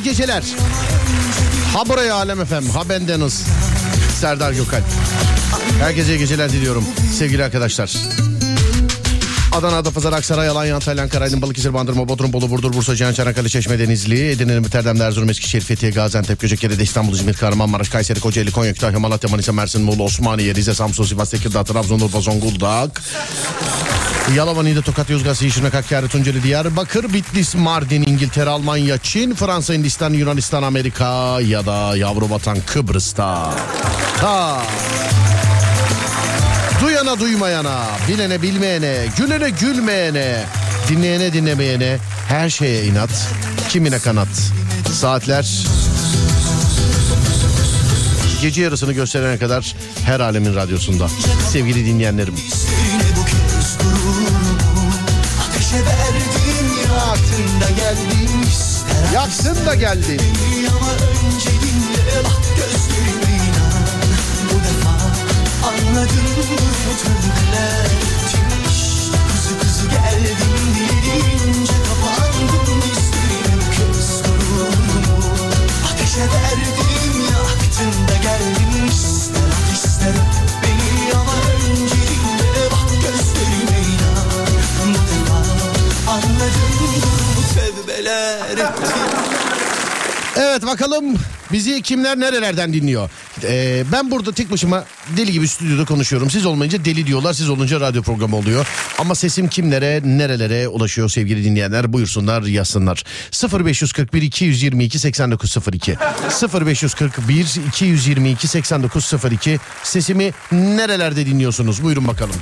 iyi geceler. Ha buraya Alem efem, ha bendeniz. Serdar Gökalp. Herkese iyi geceler diliyorum sevgili arkadaşlar. Adana, Adapazarı, Aksaray, Alanya, Antalya, Ankara, Aydın, Balıkesir, Bandırma, Bodrum, Bolu, Burdur, Bursa, Cihan, Çanakkale, Çeşme, Denizli, Edirne, Müterdem, Erzurum, Eskişehir, Fethiye, Gaziantep, Göcekere, İstanbul, İzmir, Kahramanmaraş, Kayseri, Kocaeli, Konya, Kütahya, Malatya, Manisa, Mersin, Muğla, Osmaniye, Rize, Samsun, Sivas, Tekirdağ, Trabzon, Urfa, Zonguldak, Yalova, Niğde, Tokat, Yozgat, Şirnak, Hakkari, Tunceli, Diyarbakır, Bitlis, Mardin, İngiltere, Almanya, Çin, Fransa, Hindistan, Yunanistan, Amerika ya da yavru vatan Kıbrıs'ta. Ha. Duyana duymayana, bilene bilmeyene, gülene gülmeyene, dinleyene dinlemeyene, her şeye inat, kimine kanat. Saatler gece yarısını gösterene kadar her alemin radyosunda. Sevgili dinleyenlerim. Geldim ister Yaksın da geldi. beni ama önce dinle bak gözlerime inan. Bu defa anladım bu tövbeler etmiş Kızı kızı geldim dilince kapandım. Bu kez gururumu Ateşe verdim ettim Evet bakalım bizi kimler nerelerden dinliyor. Ee, ben burada tek başıma deli gibi stüdyoda konuşuyorum. Siz olmayınca deli diyorlar siz olunca radyo programı oluyor. Ama sesim kimlere nerelere ulaşıyor sevgili dinleyenler buyursunlar yazsınlar. 0541 222 8902 0541 222 8902 sesimi nerelerde dinliyorsunuz buyurun bakalım.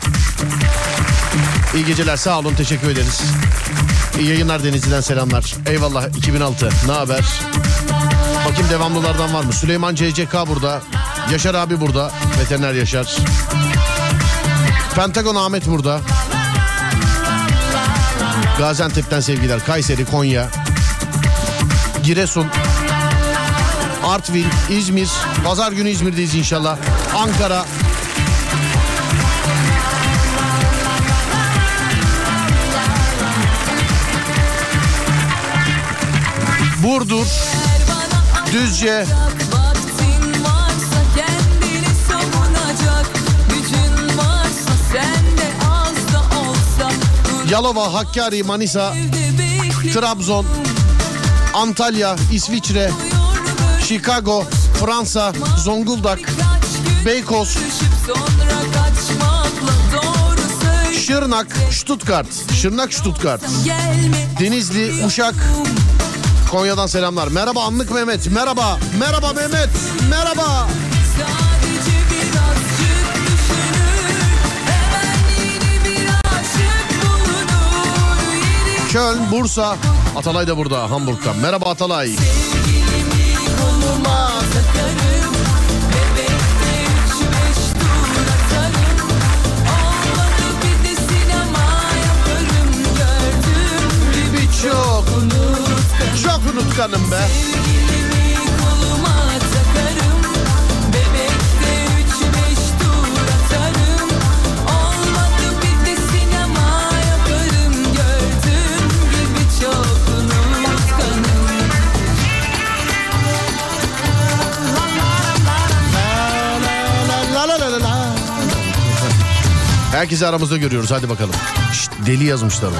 İyi geceler sağ olun teşekkür ederiz. İyi yayınlar Denizli'den selamlar. Eyvallah 2006 ne haber? Bakayım devamlılardan var mı? Süleyman CCK burada. Yaşar abi burada. Veteriner Yaşar. Pentagon Ahmet burada. Gaziantep'ten sevgiler. Kayseri, Konya. Giresun. Artvin, İzmir. Pazar günü İzmir'deyiz inşallah. Ankara. Burdur. Düzce. Yalova, Hakkari, Manisa, Trabzon, Antalya, İsviçre, Chicago, Fransa, Zonguldak, Beykoz, Şırnak, Stuttgart, Şırnak, Stuttgart, Denizli, Uşak, Konya'dan selamlar. Merhaba Anlık Mehmet, merhaba, merhaba Mehmet, merhaba. düşünür Köln, Bursa, Atalay da burada, Hamburg'dan. Merhaba Atalay. koluma takarım Hanım be. Herkesi aramızda görüyoruz hadi bakalım. Şşt, deli yazmışlar onu.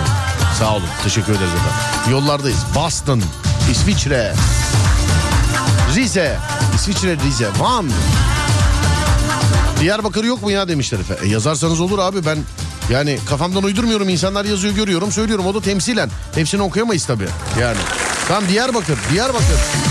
Sağ olun teşekkür ederiz efendim. Yollardayız. Boston. İsviçre, Rize, İsviçre, Rize, Van. Diyarbakır yok mu ya demişler efendim. E, yazarsanız olur abi ben yani kafamdan uydurmuyorum insanlar yazıyor görüyorum söylüyorum o da temsilen. Hepsini okuyamayız tabii yani. Tamam Diyarbakır, Diyarbakır.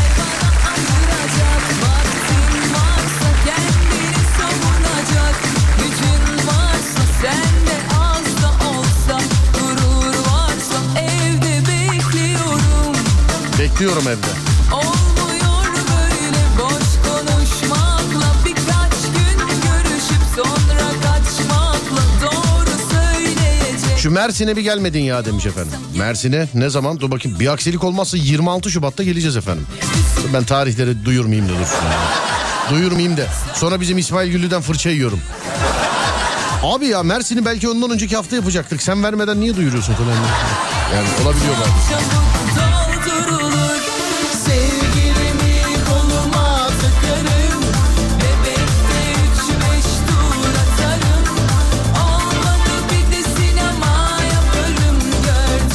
Doğru söyleyecek Şu Mersin'e bir gelmedin ya demiş efendim. Mersin'e ne zaman? Dur bakayım bir aksilik olmazsa 26 Şubat'ta geleceğiz efendim. Ben tarihleri duyurmayayım da ya. Duyurmayayım da. Sonra bizim İsmail Güllü'den fırça yiyorum. Abi ya Mersin'i belki ondan önceki hafta yapacaktık. Sen vermeden niye duyuruyorsun falan? Yani olabiliyor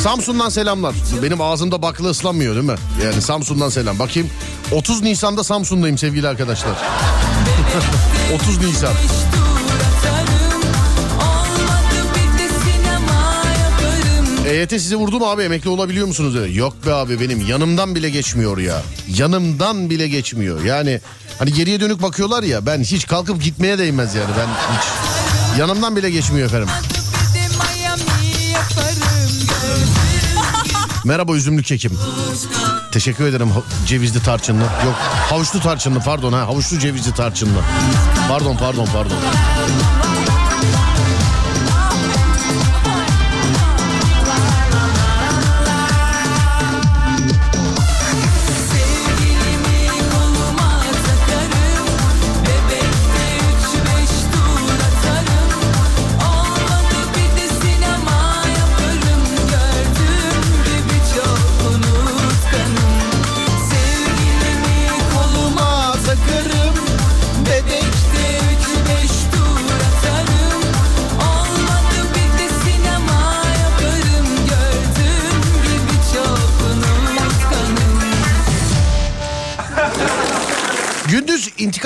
Samsun'dan selamlar. Benim ağzımda bakla ıslanmıyor değil mi? Yani Samsun'dan selam. Bakayım 30 Nisan'da Samsun'dayım sevgili arkadaşlar. 30 Nisan. EYT sizi vurdu mu abi emekli olabiliyor musunuz dedi. Yok be abi benim yanımdan bile geçmiyor ya. Yanımdan bile geçmiyor. Yani hani geriye dönük bakıyorlar ya ben hiç kalkıp gitmeye değmez yani ben hiç. Yanımdan bile geçmiyor efendim. Merhaba üzümlü kekim. Teşekkür ederim cevizli tarçınlı. Yok havuçlu tarçınlı pardon ha havuçlu cevizli tarçınlı. Pardon pardon pardon.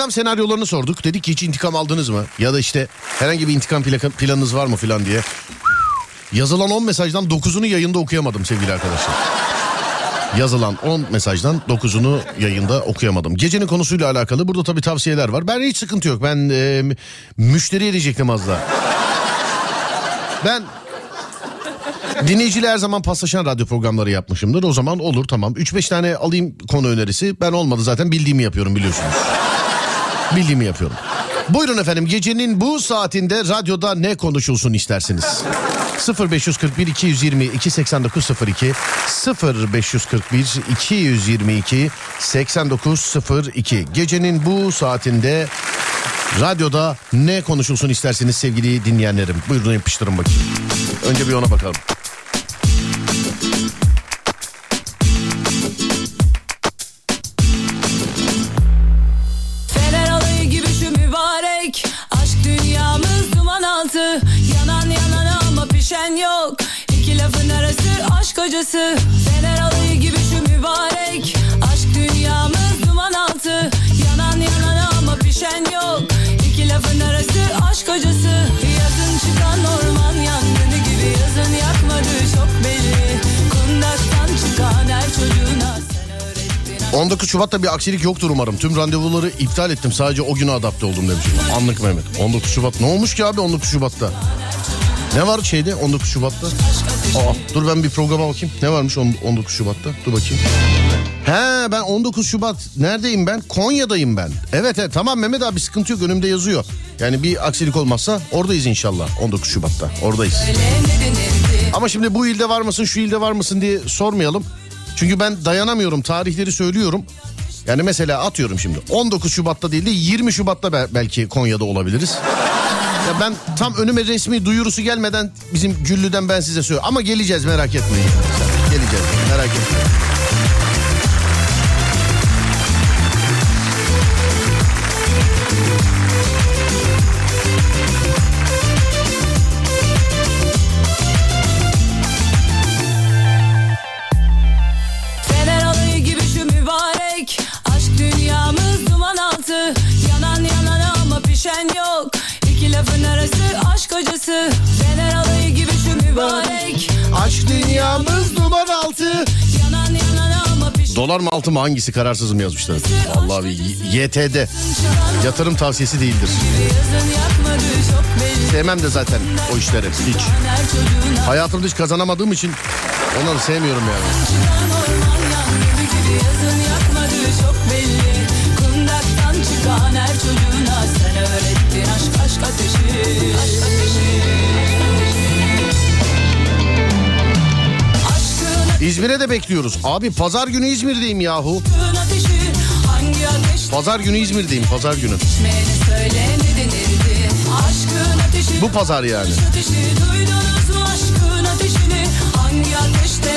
İntikam senaryolarını sorduk. Dedik ki hiç intikam aldınız mı? Ya da işte herhangi bir intikam planınız var mı filan diye. Yazılan 10 mesajdan 9'unu yayında okuyamadım sevgili arkadaşlar. Yazılan 10 mesajdan 9'unu yayında okuyamadım. Gecenin konusuyla alakalı burada tabii tavsiyeler var. Ben hiç sıkıntı yok. Ben e, müşteri diyecektim az daha. Ben Dinleyiciyle her zaman paslaşan radyo programları yapmışımdır. O zaman olur tamam. 3-5 tane alayım konu önerisi. Ben olmadı zaten bildiğimi yapıyorum biliyorsunuz. Bildiğimi yapıyorum. Buyurun efendim gecenin bu saatinde radyoda ne konuşulsun istersiniz? 0541 222 8902 0541 222 8902 Gecenin bu saatinde radyoda ne konuşulsun isterseniz sevgili dinleyenlerim. Buyurun yapıştırın bakayım. Önce bir ona bakalım. Altı. Yanan yanan ama pişen yok. İki lafın arası aşk acısı. Fener alayı gibi şu mübarek. Aşk dünyamız duman altı. Yanan yanan ama pişen yok. İki lafın arası aşk acısı. Yazın çıkan orman yangını gibi Yazın yakmadı çok belli Kundaktan çıkan her öğrettin 19 Şubat'ta bir aksilik yoktur umarım. Tüm randevuları iptal ettim. Sadece o güne adapte oldum demiş. Anlık Mehmet. 19 Şubat. Ne olmuş ki abi 19 Şubat'ta? Ne var şeyde 19 Şubat'ta? Aa, dur ben bir programa bakayım. Ne varmış on- 19 Şubat'ta? Dur bakayım. He ben 19 Şubat neredeyim ben? Konya'dayım ben. Evet evet tamam Mehmet abi sıkıntı yok önümde yazıyor. Yani bir aksilik olmazsa oradayız inşallah 19 Şubat'ta. Oradayız. Ama şimdi bu ilde var mısın şu ilde var mısın diye sormayalım. Çünkü ben dayanamıyorum tarihleri söylüyorum. Yani mesela atıyorum şimdi 19 Şubat'ta değil de 20 Şubat'ta be- belki Konya'da olabiliriz. Ya ben tam önüme resmi duyurusu gelmeden bizim Güllü'den ben size söylüyorum. Ama geleceğiz merak etmeyin. Geleceğiz merak etmeyin. Mübarek Aşk dünyamız duman altı. Yanan yanan ama pişman Dolar mı altı mı hangisi kararsızım yazmışlar. Vallahi bir YTD. Yatırım tavsiyesi değildir. Sevmem de zaten o işleri hiç. Hayatımda hiç kazanamadığım için onları sevmiyorum yani. çıkan gibi her çocuğuna Sen öğrettin aşk Aşk ateşi İzmir'e de bekliyoruz. Abi pazar günü İzmir'deyim yahu. Pazar günü İzmir'deyim pazar günü. Bu pazar yani. Hangi ateşte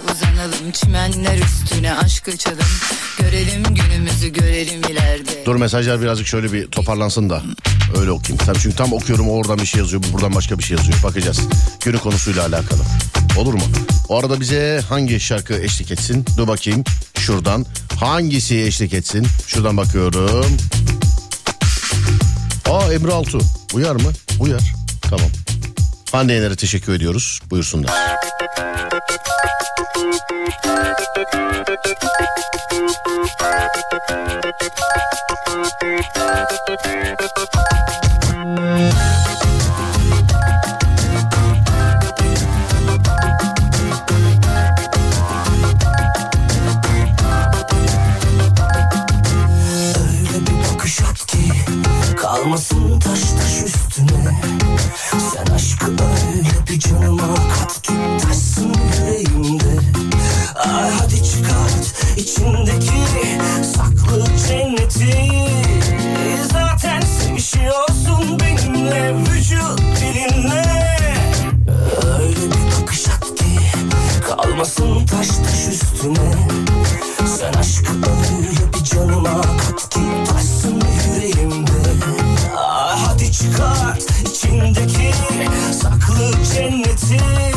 uzanalım Çimenler üstüne aşk açalım Görelim günümüzü görelim ileride Dur mesajlar birazcık şöyle bir toparlansın da öyle okuyayım. Tabii çünkü tam okuyorum oradan bir şey yazıyor, bu buradan başka bir şey yazıyor. Bakacağız. Günü konusuyla alakalı. Olur mu? O arada bize hangi şarkı eşlik etsin? Dur bakayım. Şuradan. Hangisi eşlik etsin? Şuradan bakıyorum. Aa Emre Altu. Uyar mı? Uyar. Tamam. Hande Yener'e teşekkür ediyoruz. Buyursunlar. Kalmasın taş taş üstüne. Sen aşkı öyle bir canıma kat içindeki saklı cenneti. Zaten sevişiyorsun benimle vücut dilinle. Öyle bir bakış at ki kalmasın taş taş üstüne. Sen aşkı öyle bir canıma kat ki taşsın yüreğimde. Ah, Hadi çıkart içindeki saklı cenneti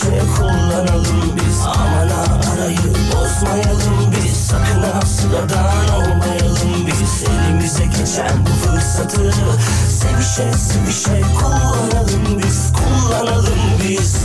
Sevişe kullanalım biz. Aman arayı bozmayalım biz. Sakın ha sıradan olmayalım biz. Elimize geçen bu fırsatı Sevişe sevişe kullanalım biz. Kullanalım biz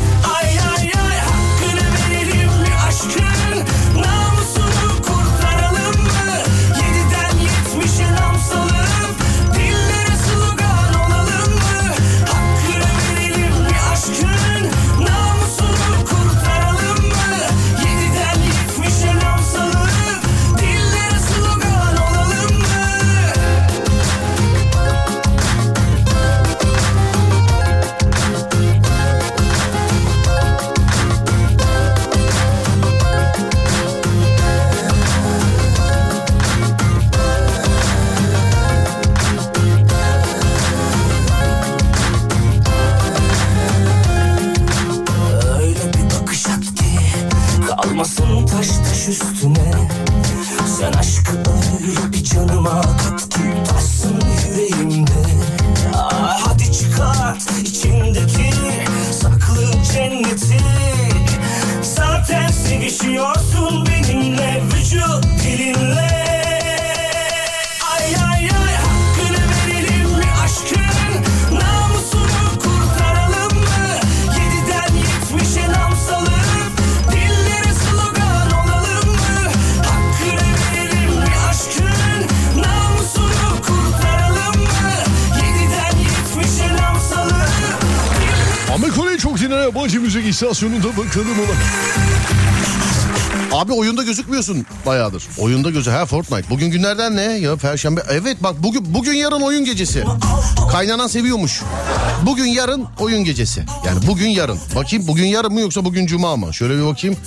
istasyonunda bakalım ulan. Abi oyunda gözükmüyorsun bayağıdır. Oyunda gözü ha Fortnite. Bugün günlerden ne? Ya perşembe. Evet bak bugün bugün yarın oyun gecesi. Kaynanan seviyormuş. Bugün yarın oyun gecesi. Yani bugün yarın. Bakayım bugün yarın mı yoksa bugün cuma mı? Şöyle bir bakayım.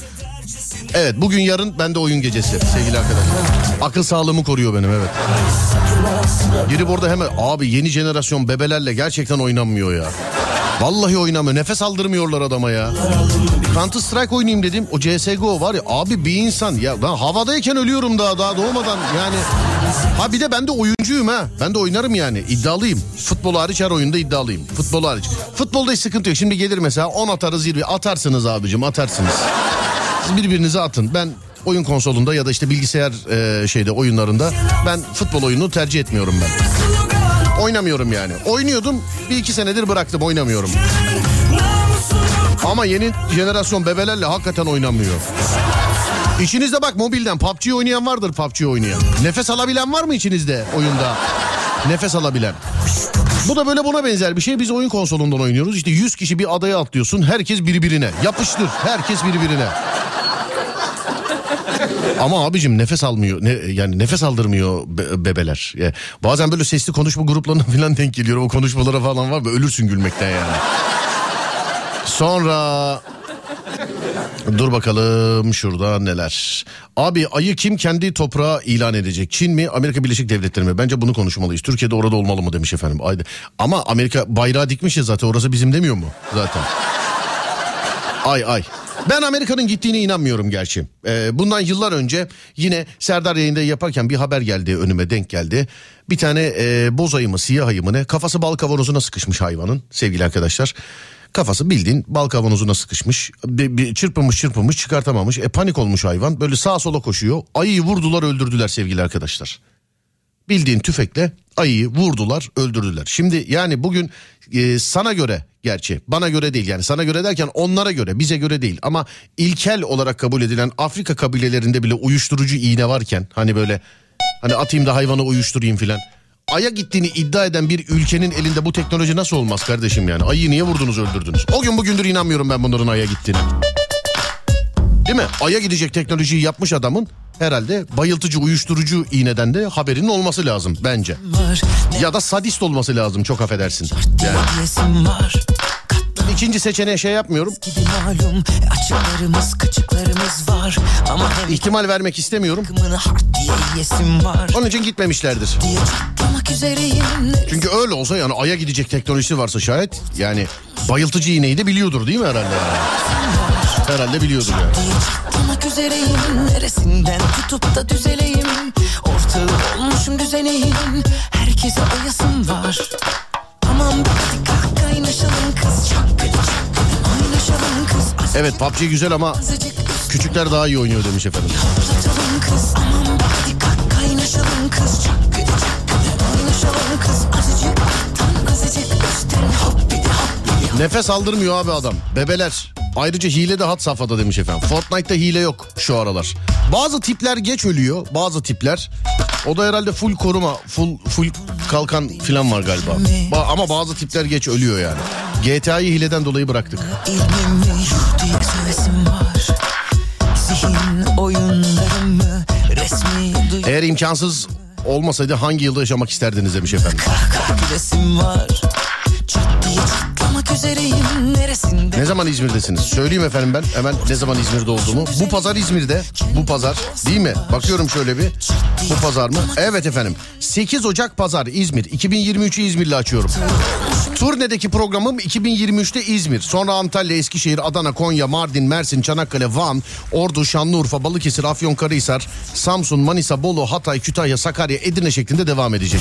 Evet bugün yarın bende oyun gecesi sevgili arkadaşlar. Akıl sağlığımı koruyor benim evet. Girip orada hemen abi yeni jenerasyon bebelerle gerçekten oynanmıyor ya. Vallahi oynamıyor. Nefes aldırmıyorlar adama ya. Counter Strike oynayayım dedim. O CSGO var ya abi bir insan ya ben havadayken ölüyorum daha daha doğmadan yani. Ha bir de ben de oyuncuyum ha. Ben de oynarım yani. iddialıyım. Futbol hariç her oyunda iddialıyım. Futbol hariç. Futbolda hiç sıkıntı yok. Şimdi gelir mesela 10 atarız 20 atarsınız abicim atarsınız. Siz birbirinize atın. Ben oyun konsolunda ya da işte bilgisayar e, şeyde oyunlarında ben futbol oyunu tercih etmiyorum ben. Oynamıyorum yani. Oynuyordum bir iki senedir bıraktım oynamıyorum. Ama yeni jenerasyon bebelerle hakikaten oynamıyor. İçinizde bak mobilden PUBG oynayan vardır PUBG oynayan. Nefes alabilen var mı içinizde oyunda? Nefes alabilen. Bu da böyle buna benzer bir şey. Biz oyun konsolundan oynuyoruz. İşte 100 kişi bir adaya atlıyorsun. Herkes birbirine. Yapıştır. Herkes birbirine. Ama abicim nefes almıyor. Ne, yani nefes aldırmıyor be- bebeler. Ya, bazen böyle sesli konuşma gruplarına falan denk geliyorum. O konuşmalara falan var. Böyle ölürsün gülmekten yani. Sonra Dur bakalım şurada neler. Abi ayı kim kendi toprağı ilan edecek? Çin mi Amerika Birleşik Devletleri mi? Bence bunu konuşmalıyız. Türkiye'de orada olmalı mı demiş efendim. Ama Amerika bayrağı dikmiş ya zaten orası bizim demiyor mu? Zaten. Ay ay. Ben Amerika'nın gittiğine inanmıyorum gerçi. Ee, bundan yıllar önce yine Serdar yayında yaparken bir haber geldi önüme denk geldi. Bir tane e, boz ayı mı siyah ayı mı ne kafası bal kavanozuna sıkışmış hayvanın sevgili arkadaşlar. Kafası bildiğin bal kavanozuna sıkışmış. Bir, bir çırpınmış çırpınmış çıkartamamış. E panik olmuş hayvan. Böyle sağa sola koşuyor. Ayıyı vurdular öldürdüler sevgili arkadaşlar. Bildiğin tüfekle ayıyı vurdular öldürdüler. Şimdi yani bugün e, sana göre gerçi bana göre değil yani sana göre derken onlara göre bize göre değil ama ilkel olarak kabul edilen Afrika kabilelerinde bile uyuşturucu iğne varken hani böyle hani atayım da hayvanı uyuşturayım filan. Ay'a gittiğini iddia eden bir ülkenin elinde bu teknoloji nasıl olmaz kardeşim yani? Ayı niye vurdunuz öldürdünüz? O gün bugündür inanmıyorum ben bunların Ay'a gittiğine. Değil mi? Ay'a gidecek teknolojiyi yapmış adamın herhalde bayıltıcı uyuşturucu iğneden de haberinin olması lazım bence. Ya da sadist olması lazım çok affedersin. Yani ikinci seçeneğe şey yapmıyorum. Malum var Ama İhtimal vermek istemiyorum. Onun için gitmemişlerdir. Çünkü öyle olsa yani Ay'a gidecek teknolojisi varsa şayet yani bayıltıcı iğneyi de biliyordur değil mi herhalde yani? Herhalde biliyordur yani. çatlamak üzereyim Neresinden tutup da düzeleyim Ortağı olmuşum düzeneyim Herkese oyasım var Tamam hadi kalk kaynaşalım kız Çok kötü kız Evet PUBG güzel ama küçükler daha iyi oynuyor demiş efendim. Hoplatalım kız Aman hadi kalk kaynaşalım kız Çok kötü oynaşalım kız Azıcık alttan azıcık üstten Hop Nefes aldırmıyor abi adam. Bebeler. Ayrıca hile de hat safhada demiş efendim. Fortnite'ta hile yok şu aralar. Bazı tipler geç ölüyor. Bazı tipler. O da herhalde full koruma, full full kalkan falan var galiba. Ba- ama bazı tipler geç ölüyor yani. GTA'yı hileden dolayı bıraktık. Eğer imkansız olmasaydı hangi yılda yaşamak isterdiniz demiş efendim. Kahkaha var Çat diye üzereyim Ne zaman İzmir'desiniz? Söyleyeyim efendim ben hemen ne zaman İzmir'de olduğumu. Bu pazar İzmir'de. Bu pazar değil mi? Bakıyorum şöyle bir. Bu pazar mı? Evet efendim. 8 Ocak pazar İzmir. 2023'ü İzmir'le açıyorum. Turnedeki programım 2023'te İzmir. Sonra Antalya, Eskişehir, Adana, Konya, Mardin, Mersin, Çanakkale, Van, Ordu, Şanlıurfa, Balıkesir, Afyonkarahisar, Samsun, Manisa, Bolu, Hatay, Kütahya, Sakarya, Edirne şeklinde devam edecek.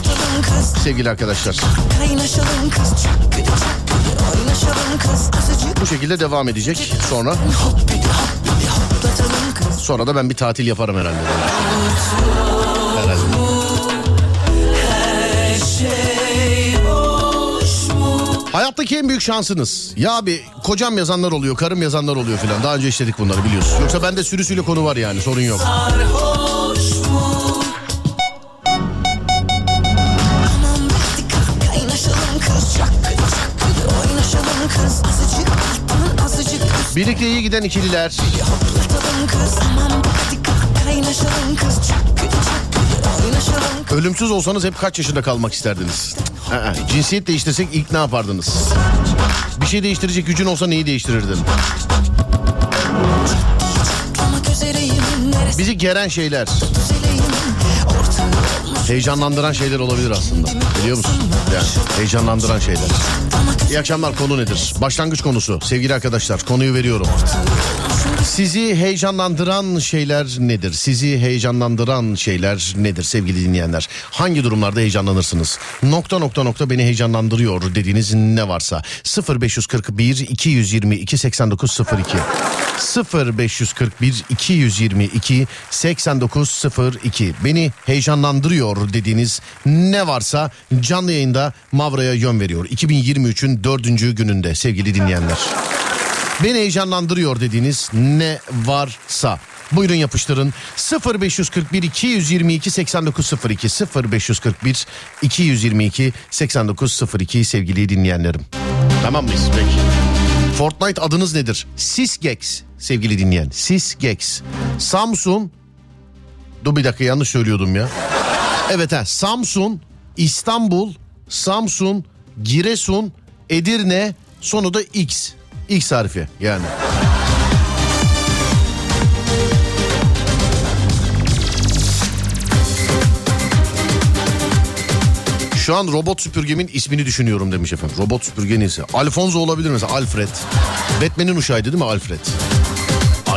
Sevgili arkadaşlar. Kaynaşalım kız Çok Bu şekilde devam edecek. Sonra sonra da ben bir tatil yaparım herhalde. Herhalde. Hayattaki en büyük şansınız. Ya abi kocam yazanlar oluyor, karım yazanlar oluyor filan. Daha önce işledik bunları biliyorsun. Yoksa bende sürüsüyle konu var yani sorun yok. Aman Birlikte iyi giden ikililer. Ölümsüz olsanız hep kaç yaşında kalmak isterdiniz? Aa, cinsiyet değiştirsek ilk ne yapardınız? Bir şey değiştirecek gücün olsa neyi değiştirirdin? Bizi geren şeyler, heyecanlandıran şeyler olabilir aslında. Biliyor musun? Yani heyecanlandıran şeyler. İyi akşamlar konu nedir? Başlangıç konusu sevgili arkadaşlar konuyu veriyorum. Sizi heyecanlandıran şeyler nedir? Sizi heyecanlandıran şeyler nedir sevgili dinleyenler? Hangi durumlarda heyecanlanırsınız? Nokta nokta nokta beni heyecanlandırıyor dediğiniz ne varsa 0541 222 8902 0541 222 8902 beni heyecanlandırıyor dediğiniz ne varsa canlı yayında Mavra'ya yön veriyor. 2023'ün dördüncü gününde sevgili dinleyenler. Beni heyecanlandırıyor dediğiniz ne varsa. Buyurun yapıştırın 0541 222 8902 0541 222 8902 sevgili dinleyenlerim. Tamam mıyız peki? Fortnite adınız nedir? Sisgex sevgili dinleyen. Sisgex. Samsung. Dur bir dakika yanlış söylüyordum ya. Evet ha Samsun, İstanbul, Samsun, Giresun, Edirne sonu da X. X harfi yani. Şu an robot süpürgemin ismini düşünüyorum demiş efendim. Robot süpürge neyse. Alfonso olabilir mesela Alfred. Batman'in uşağıydı değil mi Alfred?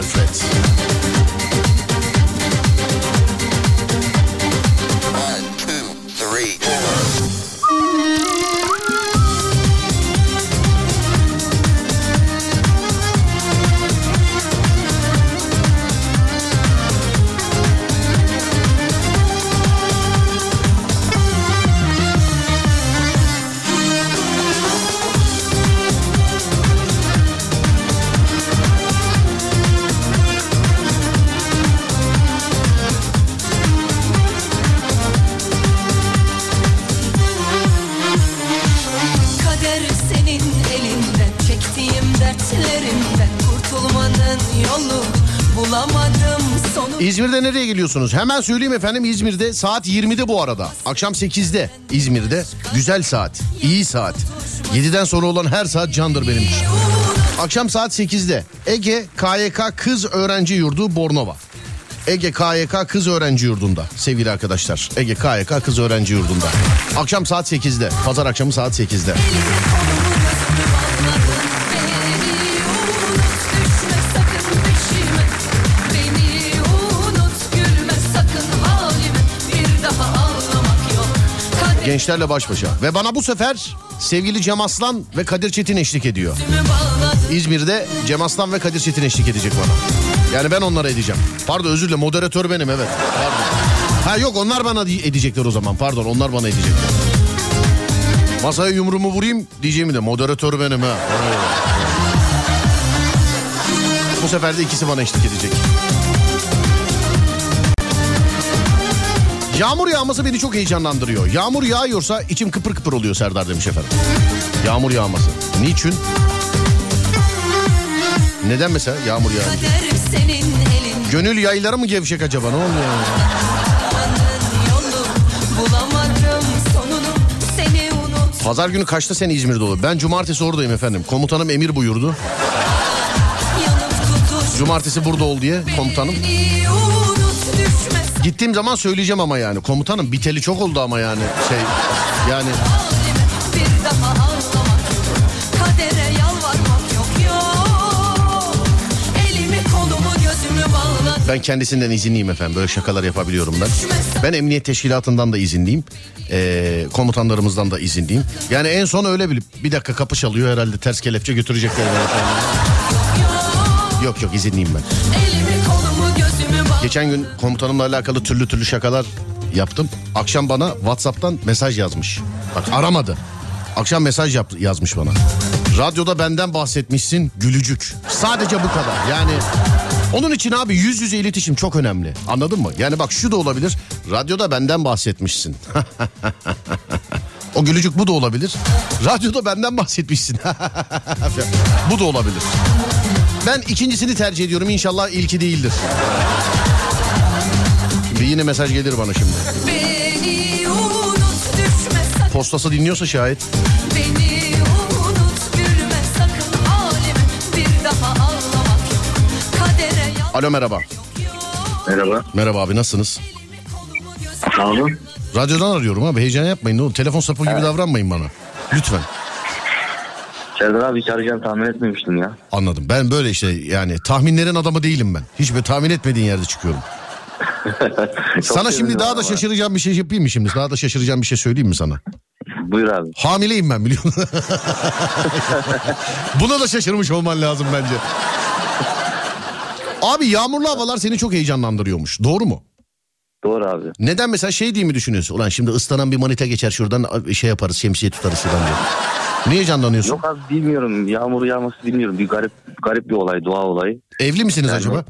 Alfred. Nereye geliyorsunuz? Hemen söyleyeyim efendim İzmir'de saat 20'de bu arada. Akşam 8'de İzmir'de. Güzel saat, iyi saat. 7'den sonra olan her saat candır benim için. Akşam saat 8'de Ege KYK Kız Öğrenci Yurdu Bornova. Ege KYK Kız Öğrenci Yurdu'nda sevgili arkadaşlar. Ege KYK Kız Öğrenci Yurdu'nda. Akşam saat 8'de. Pazar akşamı saat 8'de. Gençlerle baş başa. Ve bana bu sefer sevgili Cem Aslan ve Kadir Çetin eşlik ediyor. İzmir'de Cem Aslan ve Kadir Çetin eşlik edecek bana. Yani ben onlara edeceğim. Pardon özür dilerim moderatör benim evet. Pardon. Ha yok onlar bana edecekler o zaman. Pardon onlar bana edecekler. Masaya yumruğumu vurayım diyeceğimi de moderatör benim ha. Bu sefer de ikisi bana eşlik edecek. Yağmur yağması beni çok heyecanlandırıyor. Yağmur yağıyorsa içim kıpır kıpır oluyor Serdar demiş efendim. Yağmur yağması. Niçin? Neden mesela yağmur yağıyor? Gönül yayları mı gevşek acaba ne oluyor? yolu Pazar günü kaçta sen İzmir'de olur? Ben cumartesi oradayım efendim. Komutanım emir buyurdu. Cumartesi burada ol diye komutanım. Gittiğim zaman söyleyeceğim ama yani. Komutanım biteli çok oldu ama yani. Şey yani ben kendisinden izinliyim efendim. Böyle şakalar yapabiliyorum ben. Ben emniyet teşkilatından da izinliyim. Ee, komutanlarımızdan da izinliyim. Yani en son öyle bir, bir dakika kapı çalıyor herhalde ters kelepçe götürecekler. Yok yok izinliyim ben. Elimi kolumu Geçen gün komutanımla alakalı türlü türlü şakalar yaptım. Akşam bana WhatsApp'tan mesaj yazmış. Bak aramadı. Akşam mesaj yap, yazmış bana. Radyoda benden bahsetmişsin gülücük. Sadece bu kadar. Yani onun için abi yüz yüze iletişim çok önemli. Anladın mı? Yani bak şu da olabilir. Radyoda benden bahsetmişsin. o gülücük bu da olabilir. Radyoda benden bahsetmişsin. bu da olabilir. Ben ikincisini tercih ediyorum. İnşallah ilki değildir. Şimdi yine mesaj gelir bana şimdi. Beni unut Postası dinliyorsa şayet. Beni unut gülme sakın aleme Bir daha ağlamak yok Alo merhaba. Merhaba. Merhaba abi nasılsınız? Sağ olun. Radyodan arıyorum abi heyecan yapmayın. Ne olur. Telefon sapı gibi davranmayın bana. Lütfen. Serdar abi hiç arayacağını tahmin etmemiştim ya. Anladım. Ben böyle işte yani tahminlerin adamı değilim ben. Hiç böyle tahmin etmediğin yerde çıkıyorum. Sana şimdi daha da ama. şaşıracağım bir şey yapayım mı şimdi? Daha da şaşıracağım bir şey söyleyeyim mi sana? Buyur abi. Hamileyim ben biliyor musun? Buna da şaşırmış olman lazım bence. Abi yağmurlu havalar seni çok heyecanlandırıyormuş. Doğru mu? Doğru abi. Neden mesela şey diye mi düşünüyorsun? Ulan şimdi ıslanan bir manita geçer şuradan şey yaparız şemsiye tutarız şuradan diye. Niye heyecanlanıyorsun? Yok abi bilmiyorum. Yağmur yağması bilmiyorum. Bir garip garip bir olay. Doğa olayı. Evli misiniz Yani- acaba?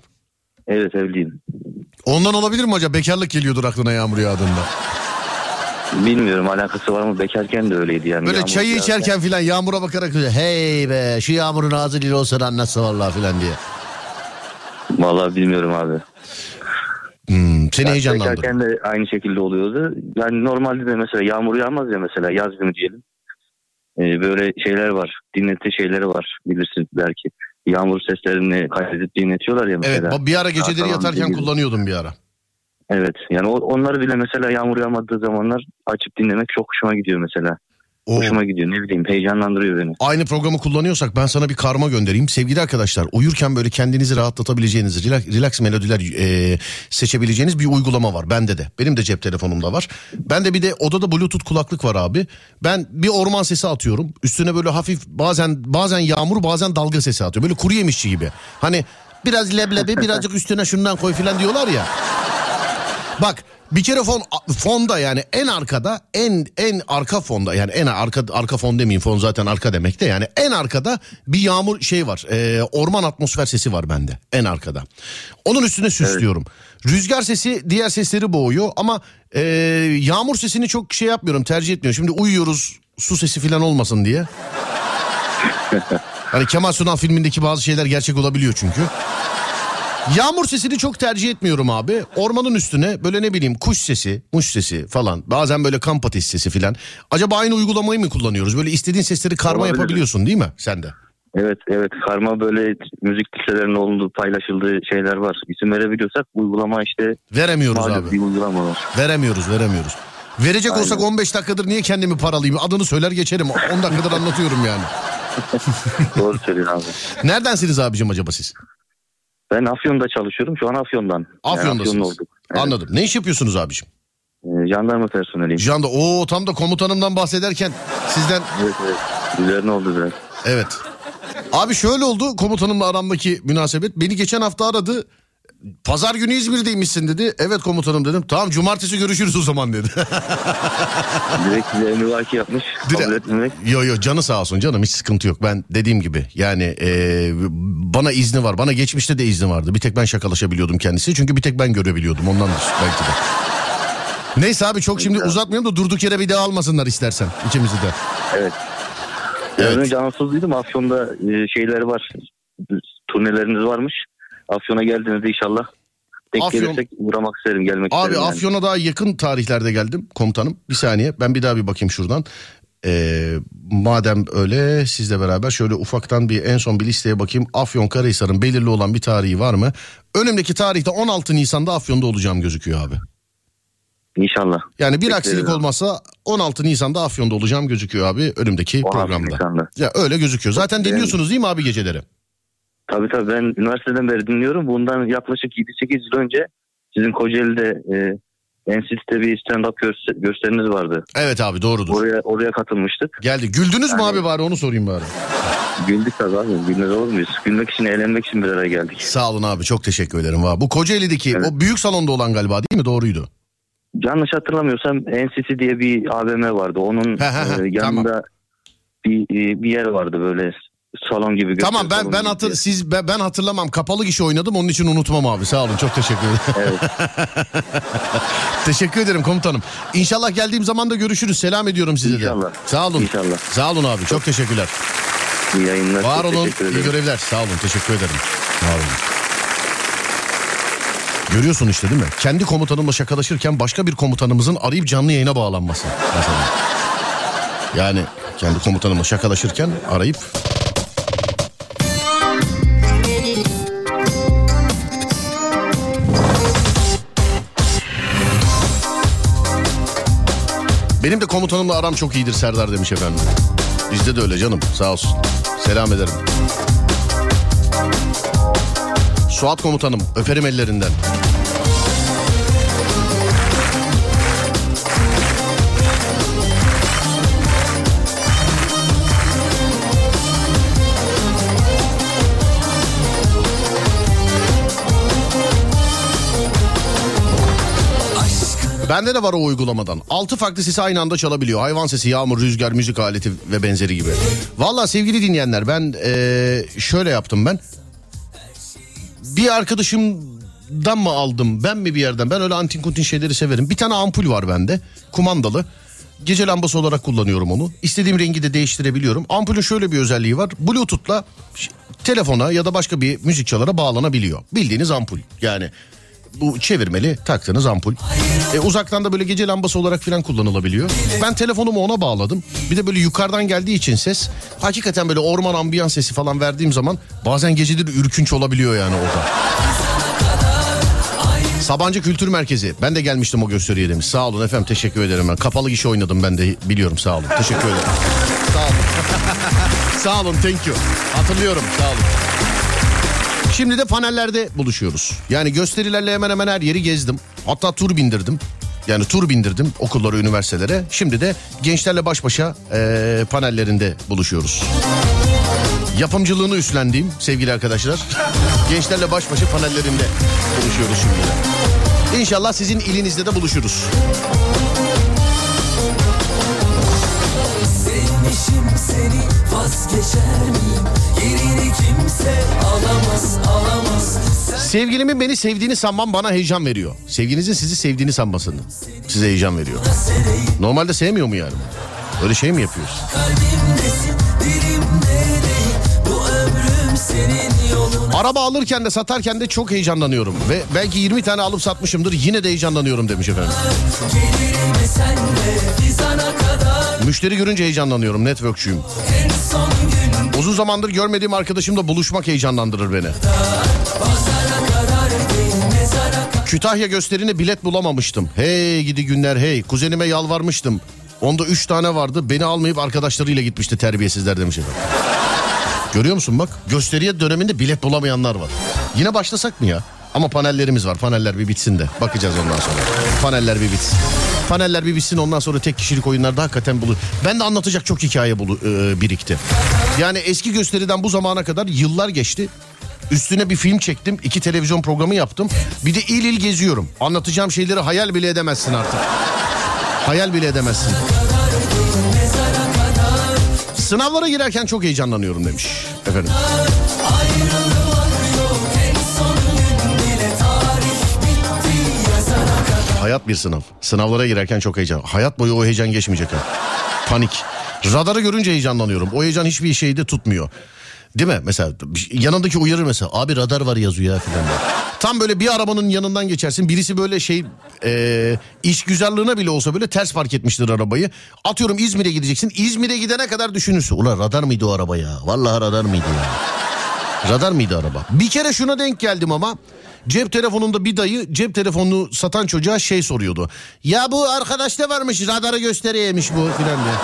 Evet evliyim. Ondan olabilir mi acaba? Bekarlık geliyordur aklına yağmur yağdığında. Bilmiyorum alakası var mı? Bekarken de öyleydi yani. Böyle Yağmur çayı yağarken- içerken filan yağmura bakarak hey be şu yağmurun ağzı lil olsa da anlatsa vallahi filan diye. Vallahi bilmiyorum abi. Hmm, seni Yani heyecanlandırdı. Bekarken de aynı şekilde oluyordu. Yani normalde de mesela yağmur yağmaz ya mesela yaz günü diyelim. Ee, böyle şeyler var. Dinleti şeyleri var bilirsin belki. Yağmur seslerini kaydedip dinletiyorlar ya Evet mesela. bir ara geceleri Saat yatarken falan kullanıyordum bir ara. Evet yani onları bile mesela yağmur yağmadığı zamanlar açıp dinlemek çok hoşuma gidiyor mesela. Oo. Hoşuma gidiyor ne bileyim heyecanlandırıyor beni. Aynı programı kullanıyorsak ben sana bir karma göndereyim. Sevgili arkadaşlar uyurken böyle kendinizi rahatlatabileceğiniz, relax, relax melodiler e, seçebileceğiniz bir uygulama var. Bende de. Benim de cep telefonumda var. Ben de bir de odada bluetooth kulaklık var abi. Ben bir orman sesi atıyorum. Üstüne böyle hafif bazen bazen yağmur bazen dalga sesi atıyor. Böyle kuru yemişçi gibi. Hani biraz leblebi birazcık üstüne şundan koy filan diyorlar ya. Bak bir kere fon fonda yani en arkada en en arka fonda yani en arka arka fon demeyeyim fon zaten arka demek de yani en arkada bir yağmur şey var e, orman atmosfer sesi var bende en arkada. Onun üstüne süslüyorum. Rüzgar sesi diğer sesleri boğuyor ama e, yağmur sesini çok şey yapmıyorum tercih etmiyorum. Şimdi uyuyoruz su sesi falan olmasın diye. Hani Kemal Sunal filmindeki bazı şeyler gerçek olabiliyor çünkü. Yağmur sesini çok tercih etmiyorum abi. Ormanın üstüne böyle ne bileyim kuş sesi, muş sesi falan. Bazen böyle kamp ateşi sesi falan. Acaba aynı uygulamayı mı kullanıyoruz? Böyle istediğin sesleri karma Olabilir. yapabiliyorsun değil mi sen de? Evet evet karma böyle müzik listelerinin olduğu paylaşıldığı şeyler var. İsim verebiliyorsak uygulama işte Veremiyoruz abi. bir uygulama var. Veremiyoruz, veremiyoruz. Verecek Aynen. olsak 15 dakikadır niye kendimi paralayayım? Adını söyler geçerim. 10 dakikadır anlatıyorum yani. Doğru söylüyorsun abi. Neredensiniz abicim acaba siz? Ben Afyon'da çalışıyorum. Şu an Afyon'dan. Yani Afyon'dasınız. Afyonlu olduk. Evet. Anladım. Ne iş yapıyorsunuz abicim? Ee, jandarma personeliyim. Janda o tam da komutanımdan bahsederken sizden evet evet. Üzerine oldu biraz. Evet. Abi şöyle oldu komutanımla aramdaki münasebet. Beni geçen hafta aradı. Pazar günü İzmir'deymişsin dedi. Evet komutanım dedim. Tamam cumartesi görüşürüz o zaman dedi. Direkt size emrivaki yapmış. Direkt- Kabul etmemek. yo yo canı sağ olsun canım hiç sıkıntı yok. Ben dediğim gibi yani e, bana izni var. Bana geçmişte de izni vardı. Bir tek ben şakalaşabiliyordum kendisi. Çünkü bir tek ben görebiliyordum ondandır belki de. Neyse abi çok şimdi uzatmayalım da durduk yere bir daha almasınlar istersen ikimizi de. Evet. Evet. önce anonsuzluydum. Afyon'da e, şeyleri var. Turneleriniz varmış. Afyon'a geldiğinizde inşallah denk Afyon- gelirsek uğramak isterim. Gelmek Abi isterim. yani. Afyon'a daha yakın tarihlerde geldim komutanım. Bir saniye ben bir daha bir bakayım şuradan. Ee, madem öyle sizle beraber şöyle ufaktan bir en son bir listeye bakayım. Afyon Karahisar'ın belirli olan bir tarihi var mı? Önümdeki tarihte 16 Nisan'da Afyon'da olacağım gözüküyor abi. İnşallah. Yani bir Bekleriz aksilik abi. olmazsa 16 Nisan'da Afyon'da olacağım gözüküyor abi önümdeki 16 programda. Nisan'da. Ya öyle gözüküyor. Zaten beğendim. dinliyorsunuz değil mi abi geceleri? Tabii tabii ben üniversiteden beri dinliyorum. Bundan yaklaşık 7-8 yıl önce sizin Kocaeli'de e, NCT'de bir stand-up göster- gösteriniz vardı. Evet abi doğrudur. Oraya oraya katılmıştık. Geldi. Güldünüz mü Yani- abi bari onu sorayım bari. Güldük tabii abi. Gülmez olur muyuz? Gülmek için, eğlenmek için bir araya geldik. Sağ olun abi çok teşekkür ederim. Bu Kocaeli'deki Evet. o büyük salonda olan galiba değil mi? Doğruydu. Yanlış hatırlamıyorsam NCT diye bir AVM vardı. Onun e, yanında bir e, bir yer vardı böyle salon gibi. Tamam ben ben hatır siz ben, ben hatırlamam. Kapalı gişe oynadım onun için unutmam abi. Sağ olun çok teşekkür ederim. Evet. teşekkür ederim komutanım. İnşallah geldiğim zaman da görüşürüz. Selam ediyorum size İnşallah. de. Sağ olun. İnşallah. Sağ olun abi. Çok teşekkürler. İyi yayınlar. Var Çok olun. İyi görevler. Sağ olun. Teşekkür ederim. Var olun. Görüyorsun işte değil mi? Kendi komutanımla şakalaşırken başka bir komutanımızın arayıp canlı yayına bağlanması. Mesela. Yani kendi komutanımla şakalaşırken arayıp Benim de komutanımla aram çok iyidir Serdar demiş efendim. Bizde de öyle canım sağ olsun. Selam ederim. Suat komutanım öperim ellerinden. Bende de var o uygulamadan. Altı farklı sesi aynı anda çalabiliyor. Hayvan sesi, yağmur, rüzgar, müzik aleti ve benzeri gibi. Valla sevgili dinleyenler ben eee, şöyle yaptım ben. Bir arkadaşımdan mı aldım ben mi bir yerden? Ben öyle antin kuntin şeyleri severim. Bir tane ampul var bende kumandalı. Gece lambası olarak kullanıyorum onu. İstediğim rengi de değiştirebiliyorum. Ampulün şöyle bir özelliği var. Bluetooth'la telefona ya da başka bir müzik çalara bağlanabiliyor. Bildiğiniz ampul. Yani bu çevirmeli taktığınız ampul. E, uzaktan da böyle gece lambası olarak falan kullanılabiliyor. Ben telefonumu ona bağladım. Bir de böyle yukarıdan geldiği için ses hakikaten böyle orman ambiyans sesi falan verdiğim zaman bazen geceleri ürkünç olabiliyor yani orada. Sabancı Kültür Merkezi. Ben de gelmiştim o gösteriye demiş. Sağ olun efendim teşekkür ederim ben. Kapalı gişe oynadım ben de biliyorum sağ olun. Teşekkür ederim. sağ olun. sağ olun thank you. Hatırlıyorum sağ olun. Şimdi de panellerde buluşuyoruz. Yani gösterilerle hemen hemen her yeri gezdim. Hatta tur bindirdim. Yani tur bindirdim okullara, üniversitelere. Şimdi de gençlerle baş başa eee, panellerinde buluşuyoruz. Yapımcılığını üstlendiğim sevgili arkadaşlar. Gençlerle baş başa panellerinde buluşuyoruz şimdi. İnşallah sizin ilinizde de buluşuruz. Sevmişim seni vazgeçer miyim? Yerini kimse. Sevgilimin beni sevdiğini sanmam bana heyecan veriyor. Sevginizin sizi sevdiğini sanmasını size heyecan veriyor. Normalde sevmiyor mu yani? Öyle şey mi yolun. Araba alırken de satarken de çok heyecanlanıyorum. Ve belki 20 tane alıp satmışımdır yine de heyecanlanıyorum demiş efendim. Müşteri görünce heyecanlanıyorum gün Uzun zamandır görmediğim arkadaşımla buluşmak heyecanlandırır beni. Kütahya gösterine bilet bulamamıştım. Hey gidi günler hey. Kuzenime yalvarmıştım. Onda 3 tane vardı. Beni almayıp arkadaşlarıyla gitmişti terbiyesizler demiş efendim. Görüyor musun bak gösteriye döneminde bilet bulamayanlar var. Yine başlasak mı ya? Ama panellerimiz var. Paneller bir bitsin de. Bakacağız ondan sonra. Paneller bir bitsin. Paneller bir bitsin ondan sonra tek kişilik oyunlarda hakikaten bulur. Ben de anlatacak çok hikaye bulu, e, birikti. Yani eski gösteriden bu zamana kadar yıllar geçti. Üstüne bir film çektim. iki televizyon programı yaptım. Bir de il il geziyorum. Anlatacağım şeyleri hayal bile edemezsin artık. Hayal bile edemezsin. Sınavlara girerken çok heyecanlanıyorum demiş efendim. Hayat bir sınav. Sınavlara girerken çok heyecan. Hayat boyu o heyecan geçmeyecek. Panik. Radarı görünce heyecanlanıyorum. O heyecan hiçbir şeyde tutmuyor. Değil mi? Mesela yanındaki uyarır mesela. Abi radar var yazıyor ya filan. Tam böyle bir arabanın yanından geçersin. Birisi böyle şey e, iş güzelliğine bile olsa böyle ters park etmiştir arabayı. Atıyorum İzmir'e gideceksin. İzmir'e gidene kadar düşünürsün. Ulan radar mıydı o araba ya? Vallahi radar mıydı ya? Radar mıydı araba? Bir kere şuna denk geldim ama. Cep telefonunda bir dayı cep telefonunu satan çocuğa şey soruyordu. Ya bu arkadaşta varmış radarı gösteriyormuş bu filan diye.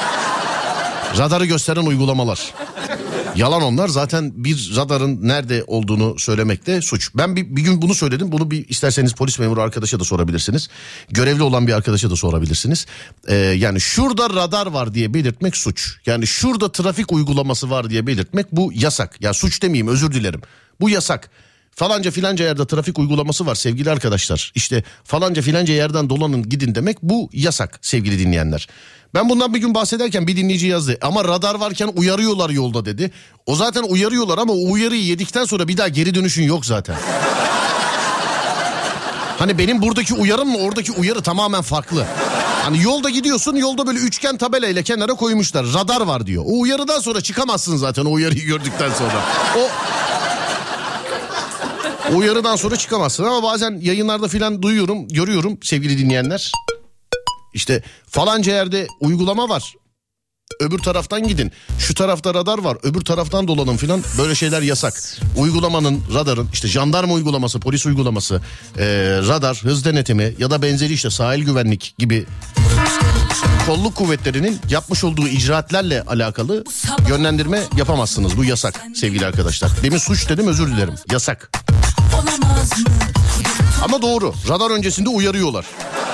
Radarı gösteren uygulamalar. Yalan onlar zaten bir radarın nerede olduğunu söylemekte suç. Ben bir, bir gün bunu söyledim. Bunu bir isterseniz polis memuru arkadaşa da sorabilirsiniz. Görevli olan bir arkadaşa da sorabilirsiniz. Ee, yani şurada radar var diye belirtmek suç. Yani şurada trafik uygulaması var diye belirtmek bu yasak. Ya suç demeyeyim özür dilerim. Bu yasak. Falanca filanca yerde trafik uygulaması var sevgili arkadaşlar. İşte falanca filanca yerden dolanın gidin demek bu yasak sevgili dinleyenler. Ben bundan bir gün bahsederken bir dinleyici yazdı. Ama radar varken uyarıyorlar yolda dedi. O zaten uyarıyorlar ama o uyarıyı yedikten sonra bir daha geri dönüşün yok zaten. Hani benim buradaki uyarım mı oradaki uyarı tamamen farklı. Hani yolda gidiyorsun yolda böyle üçgen tabelayla kenara koymuşlar. Radar var diyor. O uyarıdan sonra çıkamazsın zaten o uyarıyı gördükten sonra. O uyarıdan sonra çıkamazsın ama bazen yayınlarda filan duyuyorum, görüyorum sevgili dinleyenler. İşte falanca yerde uygulama var. Öbür taraftan gidin. Şu tarafta radar var. Öbür taraftan dolanın filan. Böyle şeyler yasak. Uygulamanın, radarın, işte jandarma uygulaması, polis uygulaması, e, radar, hız denetimi ya da benzeri işte sahil güvenlik gibi kolluk kuvvetlerinin yapmış olduğu icraatlerle alakalı yönlendirme yapamazsınız. Bu yasak sevgili arkadaşlar. Demin suç dedim özür dilerim. Yasak. Ama doğru. Radar öncesinde uyarıyorlar.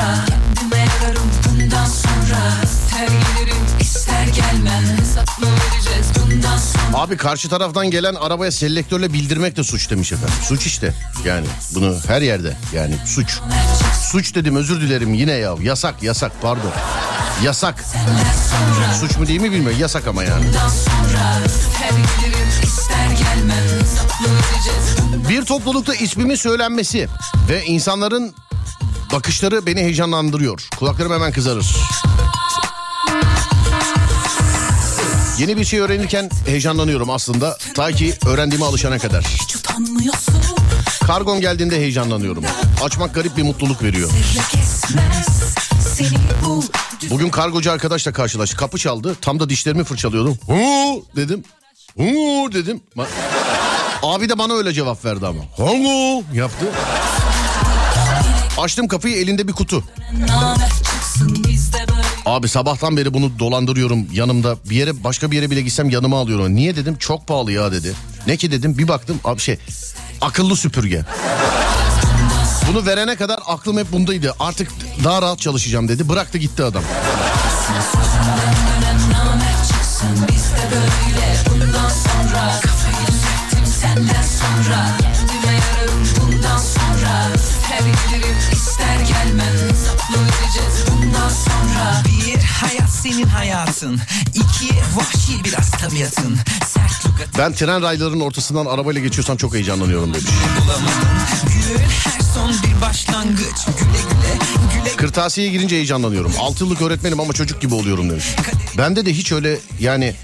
sonra kendime yararım bundan sonra ister gelirim ister gelmem hesap mı vereceğiz bundan sonra Abi karşı taraftan gelen arabaya selektörle bildirmek de suç demiş efendim. Suç işte yani bunu her yerde yani suç. Suç dedim özür dilerim yine ya yasak yasak pardon. Yasak. Suç mu değil mi bilmiyorum yasak ama yani. Bir toplulukta ismimin söylenmesi ve insanların bakışları beni heyecanlandırıyor. Kulaklarım hemen kızarır. Yeni bir şey öğrenirken heyecanlanıyorum aslında. Ta ki öğrendiğime alışana kadar. Kargom geldiğinde heyecanlanıyorum. Açmak garip bir mutluluk veriyor. Bugün kargocu arkadaşla karşılaştık. Kapı çaldı. Tam da dişlerimi fırçalıyordum. Hu dedim. Hu dedim. Abi de bana öyle cevap verdi ama. Hu yaptı. Açtım kapıyı elinde bir kutu. Abi sabahtan beri bunu dolandırıyorum yanımda. Bir yere başka bir yere bile gitsem yanıma alıyorum. Niye dedim? Çok pahalı ya dedi. Ne ki dedim? Bir baktım abi şey akıllı süpürge. Bunu verene kadar aklım hep bundaydı. Artık daha rahat çalışacağım dedi. Bıraktı gitti adam. sonra sonra gelirim sonra Bir hayat senin hayatın İki vahşi biraz tabiatın Sert lugat Ben tren raylarının ortasından arabayla geçiyorsam çok heyecanlanıyorum demiş. Gül her son bir başlangıç Güle güle güle Kırtasiyeye girince heyecanlanıyorum. 6 yıllık öğretmenim ama çocuk gibi oluyorum demiş. Bende de hiç öyle yani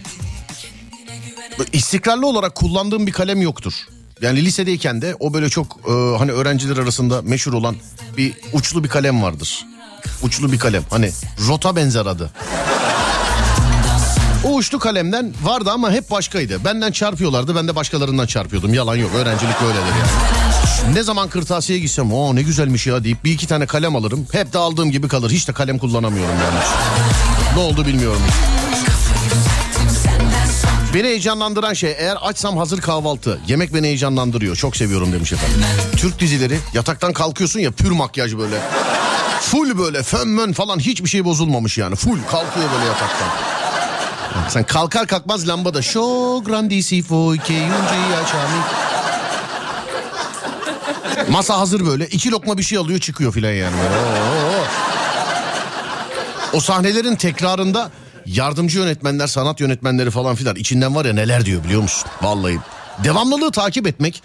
istikrarlı olarak kullandığım bir kalem yoktur. Yani lisedeyken de o böyle çok e, hani öğrenciler arasında meşhur olan bir uçlu bir kalem vardır. Uçlu bir kalem hani rota benzer adı. O uçlu kalemden vardı ama hep başkaydı. Benden çarpıyorlardı ben de başkalarından çarpıyordum. Yalan yok öğrencilik böyledir yani. Ne zaman kırtasiyeye gitsem o ne güzelmiş ya deyip bir iki tane kalem alırım. Hep de aldığım gibi kalır. Hiç de kalem kullanamıyorum yani. Ne oldu bilmiyorum. Beni heyecanlandıran şey eğer açsam hazır kahvaltı. Yemek beni heyecanlandırıyor. Çok seviyorum demiş efendim. Türk dizileri yataktan kalkıyorsun ya pür makyaj böyle. Full böyle fön mön falan hiçbir şey bozulmamış yani. Full kalkıyor böyle yataktan. Sen kalkar kalkmaz lambada. Show grandissimo che ungi açami. Masa hazır böyle. iki lokma bir şey alıyor çıkıyor filan yani. Oo. O sahnelerin tekrarında yardımcı yönetmenler, sanat yönetmenleri falan filan içinden var ya neler diyor biliyor musun? Vallahi. Devamlılığı takip etmek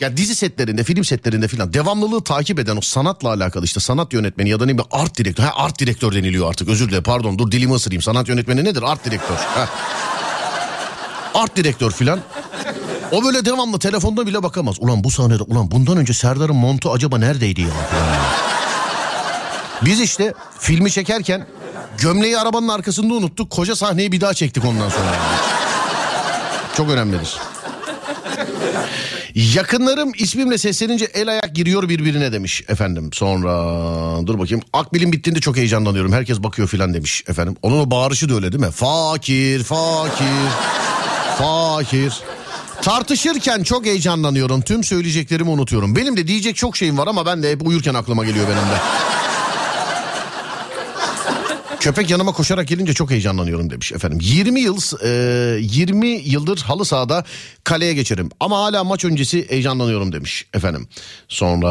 ya dizi setlerinde, film setlerinde filan devamlılığı takip eden o sanatla alakalı işte sanat yönetmeni ya da ne bileyim art direktör. Ha art direktör deniliyor artık özür dilerim pardon dur dilimi ısırayım. Sanat yönetmeni nedir? Art direktör. Ha. Art direktör filan. O böyle devamlı telefonda bile bakamaz. Ulan bu sahnede ulan bundan önce Serdar'ın montu acaba neredeydi ya? Biz işte filmi çekerken gömleği arabanın arkasında unuttuk. Koca sahneyi bir daha çektik ondan sonra. Çok önemlidir. Yakınlarım ismimle seslenince el ayak giriyor birbirine demiş efendim. Sonra dur bakayım. Akbil'in bittiğinde çok heyecanlanıyorum. Herkes bakıyor filan demiş efendim. Onun o bağırışı da öyle değil mi? Fakir, fakir, fakir. Tartışırken çok heyecanlanıyorum. Tüm söyleyeceklerimi unutuyorum. Benim de diyecek çok şeyim var ama ben de hep uyurken aklıma geliyor benim de. Köpek yanıma koşarak gelince çok heyecanlanıyorum demiş efendim. 20 yıl e, 20 yıldır halı sahada kaleye geçerim ama hala maç öncesi heyecanlanıyorum demiş efendim. Sonra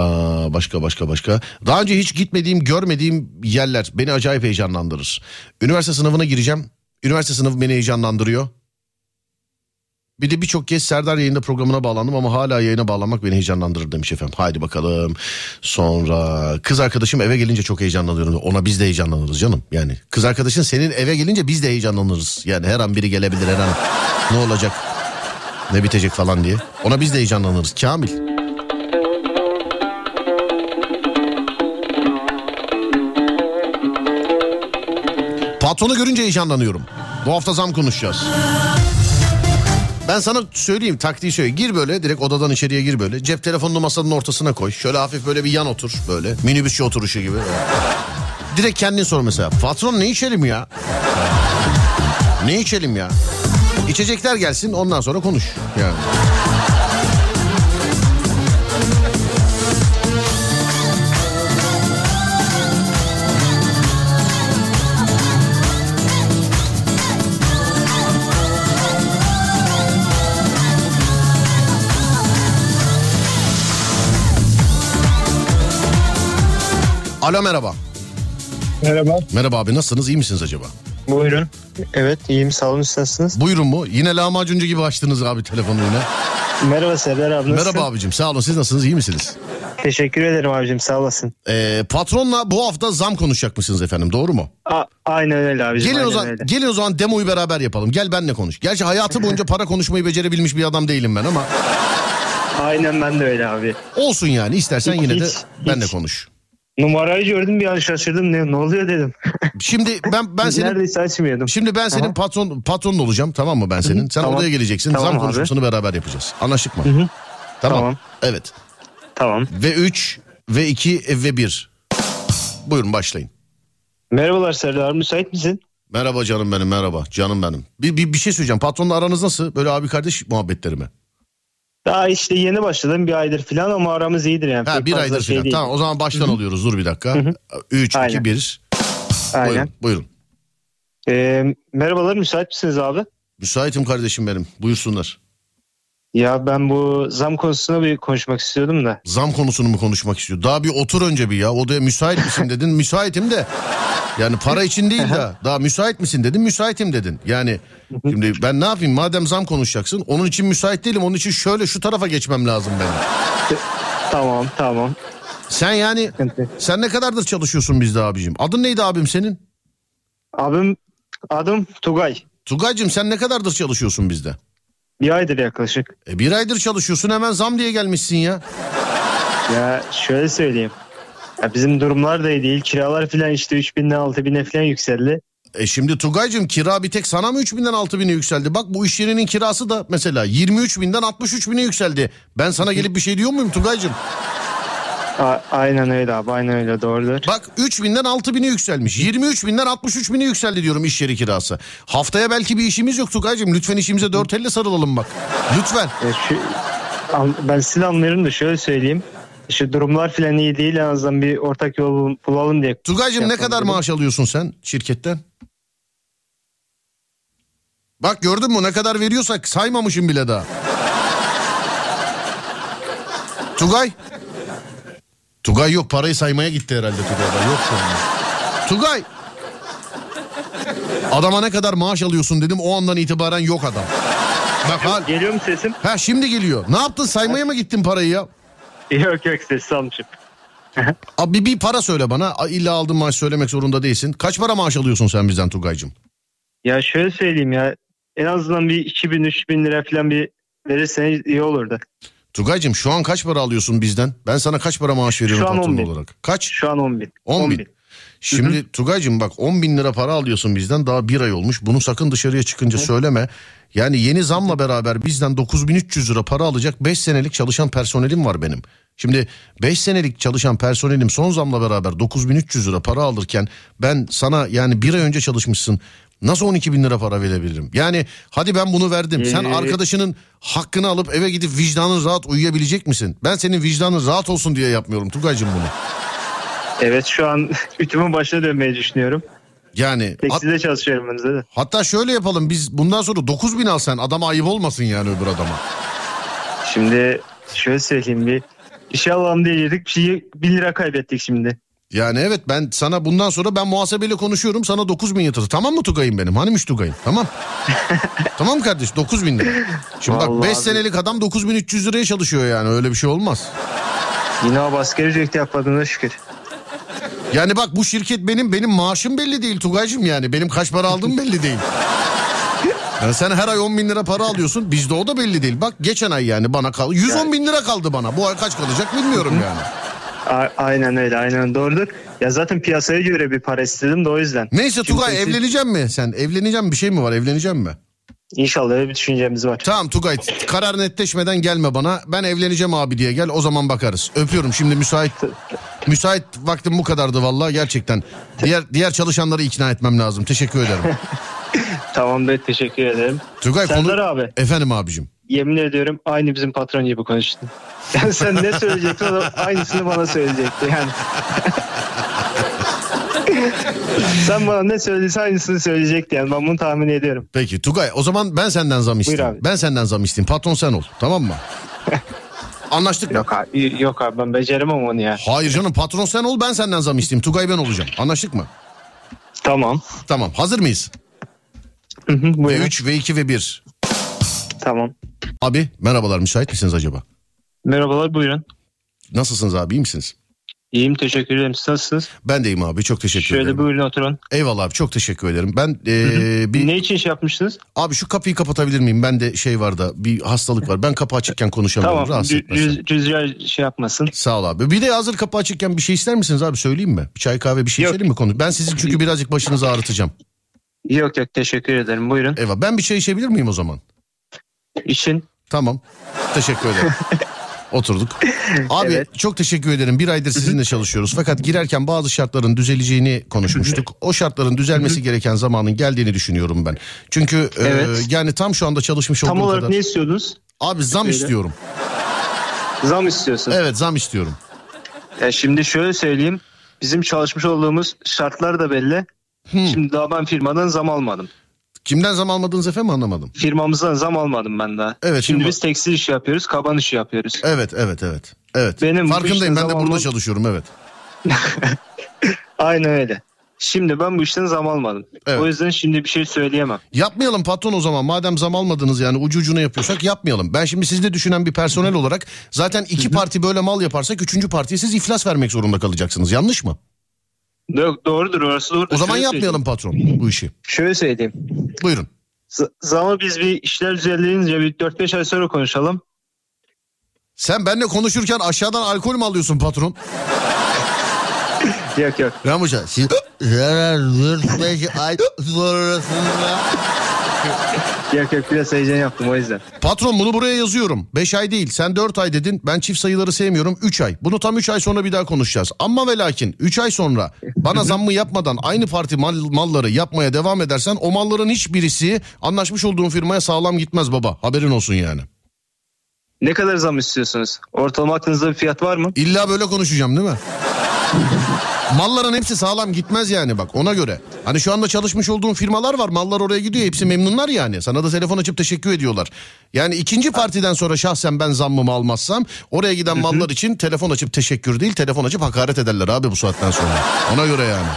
başka başka başka. Daha önce hiç gitmediğim, görmediğim yerler beni acayip heyecanlandırır. Üniversite sınavına gireceğim. Üniversite sınavı beni heyecanlandırıyor. Bir de birçok kez Serdar yayında programına bağlandım ama hala yayına bağlanmak beni heyecanlandırır demiş efendim. Haydi bakalım. Sonra kız arkadaşım eve gelince çok heyecanlanıyorum. Ona biz de heyecanlanırız canım. Yani kız arkadaşın senin eve gelince biz de heyecanlanırız. Yani her an biri gelebilir her an. Ne olacak? Ne bitecek falan diye. Ona biz de heyecanlanırız. Kamil. Patronu görünce heyecanlanıyorum. Bu hafta zam konuşacağız. Ben sana söyleyeyim taktiği söyle. Gir böyle direkt odadan içeriye gir böyle. Cep telefonunu masanın ortasına koy. Şöyle hafif böyle bir yan otur böyle. Minibüsçü oturuşu gibi. Direkt kendin sor mesela. Patron ne içelim ya? Ne içelim ya? İçecekler gelsin ondan sonra konuş. Yani. Alo merhaba. Merhaba. Merhaba abi nasılsınız iyi misiniz acaba? Buyurun. Evet iyiyim sağ olun siz nasılsınız? Buyurun mu? Yine lahmacuncu gibi açtınız abi telefonu yine. Merhaba Serdar abi nasılsın? Merhaba abicim sağ olun siz nasılsınız iyi misiniz? Teşekkür ederim abicim sağ olasın. Ee, patronla bu hafta zam konuşacak mısınız efendim doğru mu? A- aynen öyle abicim. Gelin o aynen zaman öyle. gelin o zaman demoyu beraber yapalım. Gel benle konuş. Gerçi hayatı boyunca para konuşmayı becerebilmiş bir adam değilim ben ama Aynen ben de öyle abi. olsun yani istersen yine de Hiç, benle hiç. konuş. Numarayı gördüm bir an şaşırdım ne, ne oluyor dedim. Şimdi ben ben senin Neredeyse açmıyordum. Şimdi ben senin Aha. patron patronun olacağım tamam mı ben senin? Sen Tamam. odaya geleceksin. Tamam zam abi. konuşmasını beraber yapacağız. Anlaştık mı? Tamam. Tamam. Evet. Tamam. Ve 3 ve 2 ve 1. Buyurun başlayın. Merhabalar Serdar müsait misin? Merhaba canım benim merhaba canım benim. Bir, bir, bir şey söyleyeceğim patronla aranız nasıl? Böyle abi kardeş muhabbetleri mi? Daha işte yeni başladım bir aydır falan ama aramız iyidir yani. Ha Pek bir aydır şey falan. değil. Tamam o zaman baştan alıyoruz dur bir dakika. 3, 2, Aynen. 1. Aynen. Buyurun, buyurun. Ee, merhabalar müsait misiniz abi? Müsaitim kardeşim benim buyursunlar. Ya ben bu zam konusuna bir konuşmak istiyordum da. Zam konusunu mu konuşmak istiyor? Daha bir otur önce bir ya. Odaya müsait misin dedin. Müsaitim de. Yani para için değil de. Daha müsait misin dedin. Müsaitim dedin. Yani şimdi ben ne yapayım? Madem zam konuşacaksın. Onun için müsait değilim. Onun için şöyle şu tarafa geçmem lazım benim. Tamam tamam. Sen yani sen ne kadardır çalışıyorsun bizde abicim? Adın neydi abim senin? Abim adım Tugay. Tugay'cığım sen ne kadardır çalışıyorsun bizde? Bir aydır yaklaşık. E bir aydır çalışıyorsun hemen zam diye gelmişsin ya. Ya şöyle söyleyeyim. Ya bizim durumlar da iyi değil. Kiralar falan işte 3000'den 6000'e falan yükseldi. E şimdi Tugay'cığım kira bir tek sana mı 3000'den 6000'e yükseldi? Bak bu iş yerinin kirası da mesela 23 binden 63 bine yükseldi. Ben sana gelip bir şey diyor muyum Tugay'cığım? A- aynen öyle abi aynen öyle doğrudur. Bak 3 binden 6 bine yükselmiş. 23 binden 63 bine yükseldi diyorum iş yeri kirası. Haftaya belki bir işimiz yok Tugay'cığım. Lütfen işimize dört elle sarılalım bak. Lütfen. Ya şu, ben sizi anlıyorum da şöyle söyleyeyim. Şu durumlar falan iyi değil en azından bir ortak yol bul- bulalım diye. Tugay'cığım ne kadar dedim. maaş alıyorsun sen şirketten? Bak gördün mü ne kadar veriyorsak saymamışım bile daha. Tugay. Tugay yok parayı saymaya gitti herhalde Tugay'da yok şu anda. Tugay. Adama ne kadar maaş alıyorsun dedim o andan itibaren yok adam. Bak hal. Geliyor mu sesim? Ha şimdi geliyor. Ne yaptın saymaya mı gittin parayı ya? Yok yok sessiz almışım. Abi bir para söyle bana. İlla aldığın maaş söylemek zorunda değilsin. Kaç para maaş alıyorsun sen bizden Tugay'cığım? Ya şöyle söyleyeyim ya en azından bir 2000-3000 lira falan bir verirseniz iyi olurdu. Tugay'cığım şu an kaç para alıyorsun bizden? Ben sana kaç para maaş veriyorum patron 10 bin. olarak? Kaç? Şu an 10 bin. 10 bin. Şimdi Tugay'cığım bak 10 bin lira para alıyorsun bizden daha bir ay olmuş. Bunu sakın dışarıya çıkınca söyleme. Yani yeni zamla beraber bizden 9300 lira para alacak 5 senelik çalışan personelim var benim. Şimdi 5 senelik çalışan personelim son zamla beraber 9300 lira para alırken ben sana yani bir ay önce çalışmışsın Nasıl 12 bin lira para verebilirim? Yani hadi ben bunu verdim. Sen Ee, arkadaşının hakkını alıp eve gidip vicdanın rahat uyuyabilecek misin? Ben senin vicdanın rahat olsun diye yapmıyorum Tugay'cığım bunu. Evet şu an ütümün başına dönmeyi düşünüyorum. Yani Tekstilde çalışıyorum ben de. hatta şöyle yapalım biz bundan sonra 9 bin al sen adama ayıp olmasın yani öbür adama. Şimdi şöyle söyleyeyim bir işe alalım diye yedik bir şeyi 1 lira kaybettik şimdi. Yani evet ben sana bundan sonra ben muhasebeyle konuşuyorum sana 9 bin yatırdı. Tamam mı Tugay'ım benim? Hanimiş Tugay'ım tamam. tamam kardeş 9 bin lira. Şimdi bak Vallahi 5 abi. senelik adam 9300 liraya çalışıyor yani öyle bir şey olmaz. Yine o asgari ücreti yapmadığına şükür. Yani bak bu şirket benim benim maaşım belli değil Tugay'cığım yani. Benim kaç para aldığım belli değil. Yani sen her ay 10 bin lira para alıyorsun. Bizde o da belli değil. Bak geçen ay yani bana kaldı. 110 bin lira kaldı bana. Bu ay kaç kalacak bilmiyorum yani. A- aynen öyle aynen doğrudur. Ya zaten piyasaya göre bir para istedim de o yüzden. Neyse Çünkü Tugay siz- evleneceğim mi sen? Evleneceğim bir şey mi var? Evleneceğim mi? İnşallah öyle bir düşüncemiz var. Tamam Tugay karar netleşmeden gelme bana. Ben evleneceğim abi diye gel o zaman bakarız. Öpüyorum şimdi müsait. Müsait vaktim bu kadardı vallahi gerçekten. Diğer diğer çalışanları ikna etmem lazım. Teşekkür ederim. Tamam be teşekkür ederim. Tugay Serdar konu... abi Efendim abicim. Yemin ediyorum aynı bizim patron gibi konuştun. Yani sen ne söyleyecektin o da aynısını bana söyleyecekti yani. sen bana ne söylediyse aynısını söyleyecekti yani ben bunu tahmin ediyorum. Peki Tugay o zaman ben senden zam isteyeyim. Ben senden zam isteyeyim. Patron sen ol tamam mı? Anlaştık mı? Yok abi, yok abi ben beceremem onu ya. Hayır canım patron sen ol ben senden zam isteyeyim. Tugay ben olacağım. Anlaştık mı? Tamam. Tamam hazır mıyız? Hı hı, Ve Buyurun. 3 ve 2 ve 1. Tamam. Abi merhabalar müsait misiniz acaba? Merhabalar buyurun. Nasılsınız abi iyi misiniz? İyiyim teşekkür ederim. Siz nasılsınız? Ben deyim abi çok teşekkür Şöyle ederim. buyurun oturun. Eyvallah abi çok teşekkür ederim. Ben eee, bir Ne için şey yapmıştınız? abi şu kapıyı kapatabilir miyim? Ben de şey var da bir hastalık var. Ben kapı açıkken konuşamıyorum. Tamam. Rahatsız rüz- rüzgar şey yapmasın. Sağ ol abi. Bir de hazır kapı açıkken bir şey ister misiniz abi söyleyeyim mi? Bir çay kahve bir şey Yok. içelim mi konu? Ben sizin çünkü birazcık başınızı ağrıtacağım. Yok yok teşekkür ederim. Buyurun. Eyvallah. Ben bir çay içebilir miyim o zaman? İşin. Tamam. Teşekkür ederim. Oturduk. Abi Evet. çok teşekkür ederim. Bir aydır sizinle çalışıyoruz. Fakat girerken bazı şartların düzeleceğini konuşmuştuk. O şartların düzelmesi gereken zamanın geldiğini düşünüyorum ben. Çünkü e, Evet. yani tam şu anda çalışmış Tam olduğum olarak kadar. ne istiyordunuz? Abi zam Söyle. istiyorum. Zam istiyorsunuz. Evet zam istiyorum. Ya şimdi şöyle söyleyeyim. Bizim çalışmış olduğumuz şartlar da belli. Hmm. Şimdi daha ben firmadan zam almadım. Kimden zam almadınız efendim anlamadım. Firmamızdan zam almadım ben daha. Evet, Şimdi firma- biz tekstil işi yapıyoruz, kaban işi yapıyoruz. Evet evet evet. Evet. Benim Farkındayım ben de burada almam- çalışıyorum evet. Aynen öyle. Şimdi ben bu işten zam almadım. Evet. O yüzden şimdi bir şey söyleyemem. Yapmayalım patron o zaman. Madem zam almadınız yani ucu ucuna yapıyorsak yapmayalım. Ben şimdi sizde düşünen bir personel olarak zaten iki parti böyle mal yaparsak üçüncü partiye siz iflas vermek zorunda kalacaksınız. Yanlış mı? Do- doğrudur orası doğru. O zaman Şöyle yapmayalım patron bu işi. Şöyle söyleyeyim. Buyurun. Z- zamı biz bir işler düzenleyince bir 4-5 ay sonra konuşalım. Sen benimle konuşurken aşağıdan alkol mü alıyorsun patron? Yok yok. Ramuca. 4-5 ay sonrasında... Yok yok biraz heyecan yaptım o yüzden. Patron bunu buraya yazıyorum. 5 ay değil sen 4 ay dedin. Ben çift sayıları sevmiyorum 3 ay. Bunu tam 3 ay sonra bir daha konuşacağız. Ama ve lakin 3 ay sonra bana zammı yapmadan aynı parti mal, malları yapmaya devam edersen o malların hiçbirisi anlaşmış olduğun firmaya sağlam gitmez baba. Haberin olsun yani. Ne kadar zam istiyorsunuz? Ortalama aklınızda bir fiyat var mı? İlla böyle konuşacağım değil mi? Malların hepsi sağlam gitmez yani bak ona göre. Hani şu anda çalışmış olduğum firmalar var mallar oraya gidiyor hepsi memnunlar yani. Sana da telefon açıp teşekkür ediyorlar. Yani ikinci partiden sonra şahsen ben zammımı almazsam oraya giden mallar için telefon açıp teşekkür değil telefon açıp hakaret ederler abi bu saatten sonra. Ona göre yani.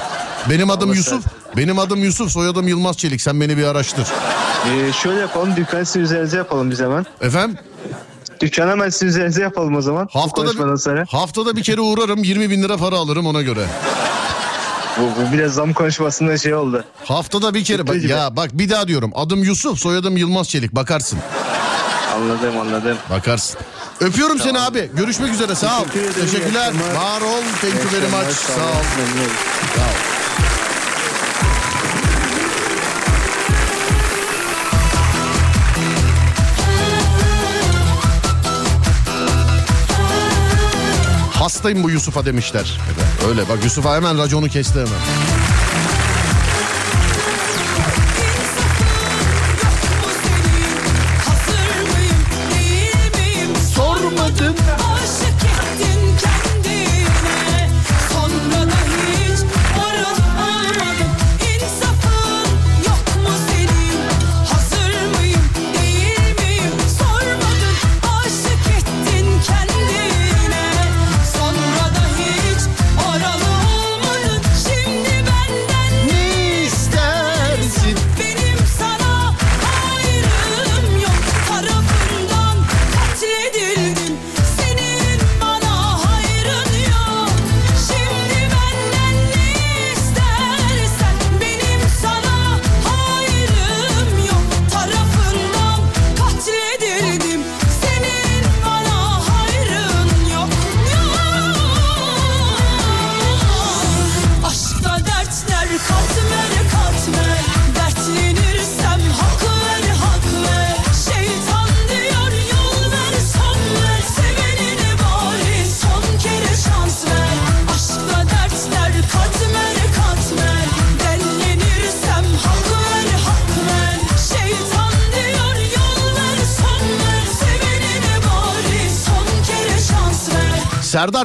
Benim adım Yusuf. Benim adım Yusuf soyadım Yılmaz Çelik sen beni bir araştır. Ee, şöyle yapalım dükkanı sizin üzerinize yapalım biz hemen. Efendim Dükkanı hemen sizin üzerinize yapalım o zaman. Haftada bir, sonra. haftada bir kere uğrarım 20 bin lira para alırım ona göre. Bu, bu biraz zam konuşmasında şey oldu. Haftada bir kere bak, ya bak bir daha diyorum adım Yusuf soyadım Yılmaz Çelik bakarsın Anladım anladım. bakarsın. Öpüyorum seni abi görüşmek üzere sağ ol. Teşekkürler var ol thank you very much sağ ol. Sağ ol. Hastayım bu Yusuf'a demişler. Öyle bak Yusuf'a hemen raconu kesti hemen.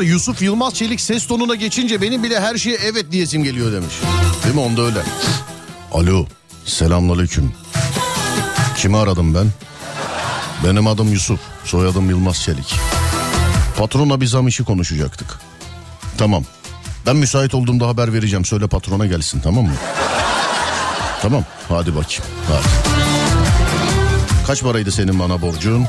Serdar Yusuf Yılmaz Çelik ses tonuna geçince benim bile her şeye evet diyesim geliyor demiş. Değil mi onda öyle. Alo selamünaleyküm. Kimi aradım ben? Benim adım Yusuf. Soyadım Yılmaz Çelik. Patrona bir zam işi konuşacaktık. Tamam. Ben müsait olduğumda haber vereceğim. Söyle patrona gelsin tamam mı? tamam. Hadi bakayım. Hadi. Kaç paraydı senin bana borcun?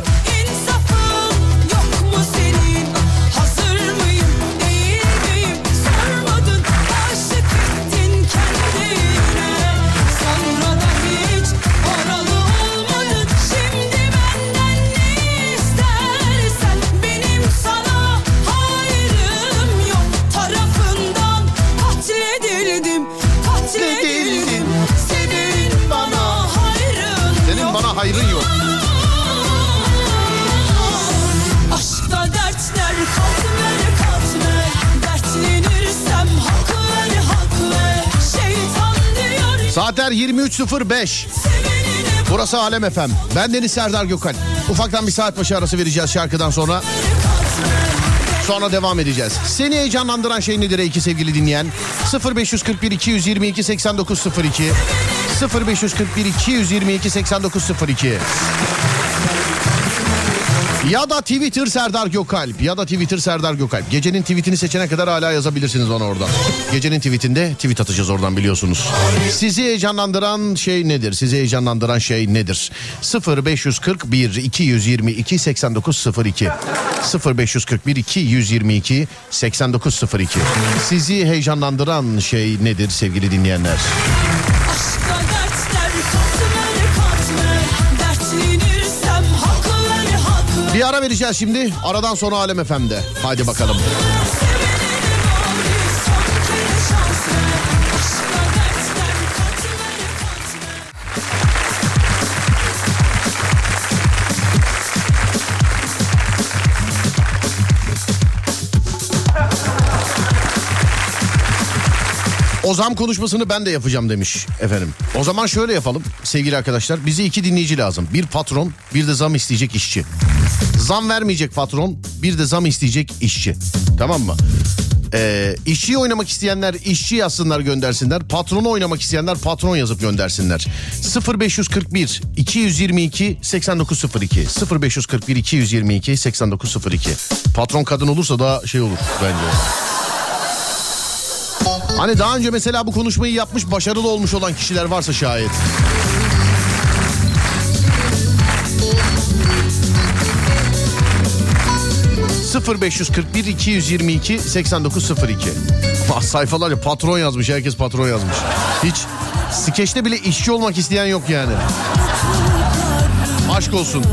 Saatler 23.05. sevenine Burası Alem FM. Ben Deniz Serdar Gökal. Ufaktan bir saat başı arası vereceğiz şarkıdan sonra. Sonra devam edeceğiz. Seni heyecanlandıran şey nedir ey iki sevgili dinleyen? 0541 222 8902 0541 222 8902 ya da Twitter Serdar Gökalp ya da Twitter Serdar Gökalp. Gecenin tweetini seçene kadar hala yazabilirsiniz bana oradan. Gecenin tweetinde tweet atacağız oradan biliyorsunuz. Sizi heyecanlandıran şey nedir? Sizi heyecanlandıran şey nedir? 0541 222 8902 0541 222 8902 Sizi heyecanlandıran şey nedir sevgili dinleyenler? Bir ara vereceğiz şimdi. Aradan sonra Alem FM'de. Hadi bakalım. O zam konuşmasını ben de yapacağım demiş efendim. O zaman şöyle yapalım sevgili arkadaşlar. Bize iki dinleyici lazım. Bir patron bir de zam isteyecek işçi. Zam vermeyecek patron bir de zam isteyecek işçi. Tamam mı? Ee, işçiyi oynamak isteyenler işçi yazsınlar göndersinler. Patronu oynamak isteyenler patron yazıp göndersinler. 0541 222 8902 0541 222 8902 Patron kadın olursa daha şey olur bence. Hani daha önce mesela bu konuşmayı yapmış başarılı olmuş olan kişiler varsa şayet. ...0541 222 8902. Ah, Sayfalarca patron yazmış herkes patron yazmış. Hiç skeçte bile işçi olmak isteyen yok yani. Aşk olsun.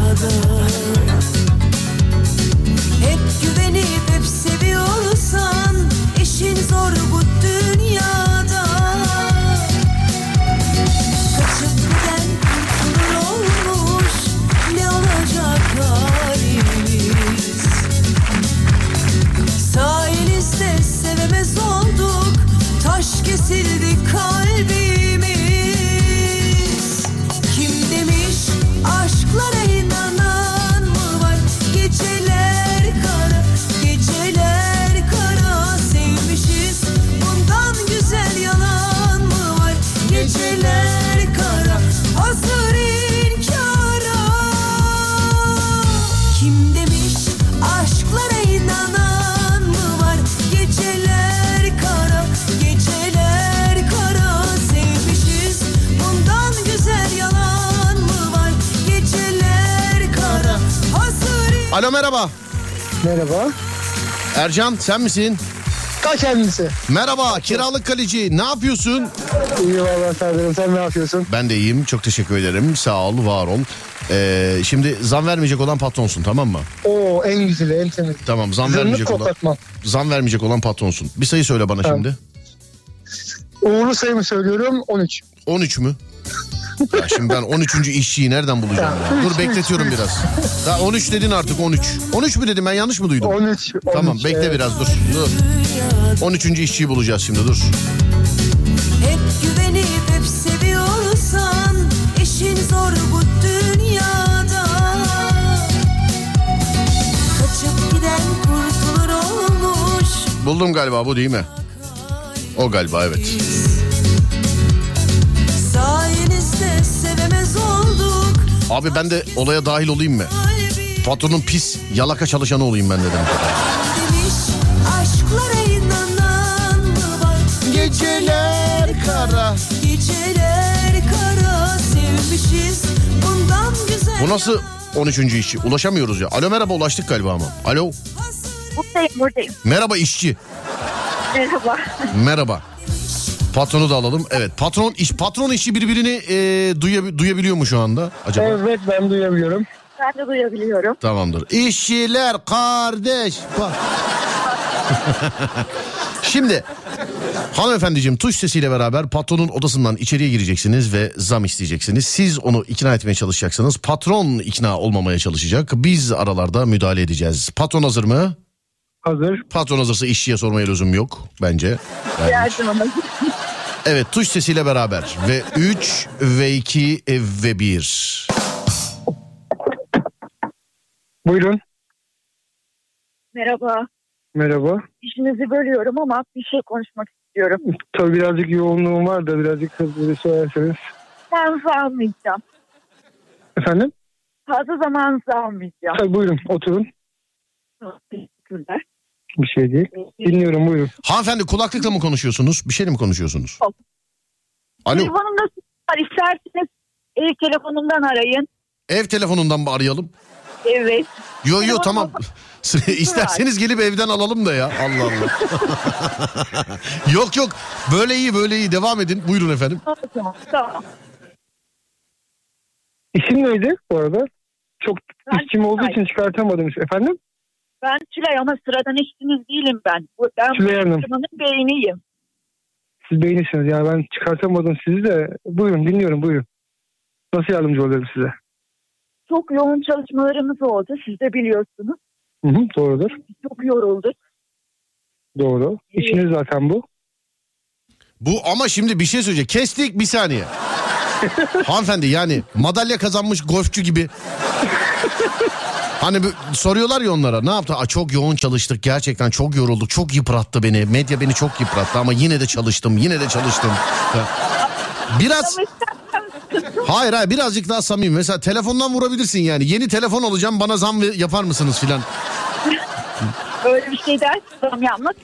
Alo merhaba. Merhaba. Ercan sen misin? Ta kendisi. Merhaba kiralık kaleci ne yapıyorsun? İyi valla Serdar'ım sen ne yapıyorsun? Ben de iyiyim. Çok teşekkür ederim. Sağ ol, var ol. Ee, şimdi zam vermeyecek olan patronsun tamam mı? Oo en güzeli en temiz. Tamam zam Zırnık vermeyecek olan zam vermeyecek olan patronsun. Bir sayı söyle bana Tamam. şimdi. Uğurlu sayımı söylüyorum 13. 13 mü? Ya şimdi ben 13. işçiyi nereden bulacağım ya? Dur bekletiyorum biraz. Daha 13 dedin artık 13. 13 mü dedim ben yanlış mı duydum? 13. 13 Tamam bekle evet. biraz dur. Dur. 13. işçiyi bulacağız şimdi dur. Hep güvenip hep seviyorsan işin zor bu dünyada. Kaçıp giden kurtulur olmuş Buldum galiba bu değil mi? O galiba evet. Abi ben de olaya dahil olayım mı? Patronun pis yalaka çalışanı olayım ben dedim. Geceler kara. Geceler kara sevmişiz Bundan güzel Bu nasıl 13. işçi? Ulaşamıyoruz ya. Alo merhaba ulaştık galiba ama. Alo. Buradayım buradayım. Merhaba işçi. Merhaba. Merhaba. Patronu da alalım. Evet patron iş patron işçi birbirini e, duya- duyabiliyor mu şu anda acaba? Evet ben duyabiliyorum. Ben de duyabiliyorum. Tamamdır. İşçiler kardeş. Bak. Şimdi hanımefendiciğim tuş sesiyle beraber patronun odasından içeriye gireceksiniz ve zam isteyeceksiniz. Siz onu ikna etmeye çalışacaksınız. Patron ikna olmamaya çalışacak. Biz aralarda müdahale edeceğiz. Patron hazır mı? Hazır. Patron hazırsa işçiye sormaya lüzum yok bence. Yani-. Evet tuş sesiyle beraber ve 3 ve 2 ve 1. Buyurun. Merhaba. Merhaba. İşinizi bölüyorum ama bir şey konuşmak istiyorum. Tabii birazcık yoğunluğum var da birazcık hızlı söylerseniz. Ben almayacağım. Efendim? Fazla zamanınızı almayacağım. Tabii buyurun oturun. Teşekkürler. Bir şey değil. Dinliyorum buyurun. Hanımefendi kulaklıkla mı konuşuyorsunuz? Bir şey mi konuşuyorsunuz? Yok. Alo Telefonumda var. İsterseniz ev telefonumdan arayın. ev telefonundan mı arayalım? Evet. Yo yo tamam. İsterseniz gelip evden alalım da ya. Allah Allah. yok yok böyle iyi böyle iyi devam edin. Buyurun efendim. Tamam. Tamam. İsim neydi bu arada? Çok Ben işçim olduğu için çıkartamadım. Efendim? Ben Tülay ama sıradan işçiniz değilim ben. Bu- Ben Tülay Hanım. beyniyim. Siz beğenirsiniz. Yani ben çıkartamadım sizi de. Buyurun dinliyorum buyurun. Nasıl yardımcı olurum size? Çok yoğun çalışmalarımız oldu. Siz de biliyorsunuz. Hı hı, doğrudur. Çok yorulduk. Doğru. İşiniz zaten bu. Bu ama şimdi bir şey söyleyecek. Kestik bir saniye. Hanımefendi yani madalya kazanmış golfçü gibi. Hani soruyorlar ya onlara ne yaptı? Aa, çok yoğun çalıştık gerçekten çok yorulduk çok yıprattı beni. Medya beni çok yıprattı ama yine de çalıştım yine de çalıştım. Biraz hayır hayır birazcık daha samimi. Mesela telefondan vurabilirsin yani. Yeni telefon alacağım bana zam yapar mısınız filan. öyle bir şey dersem yalnız.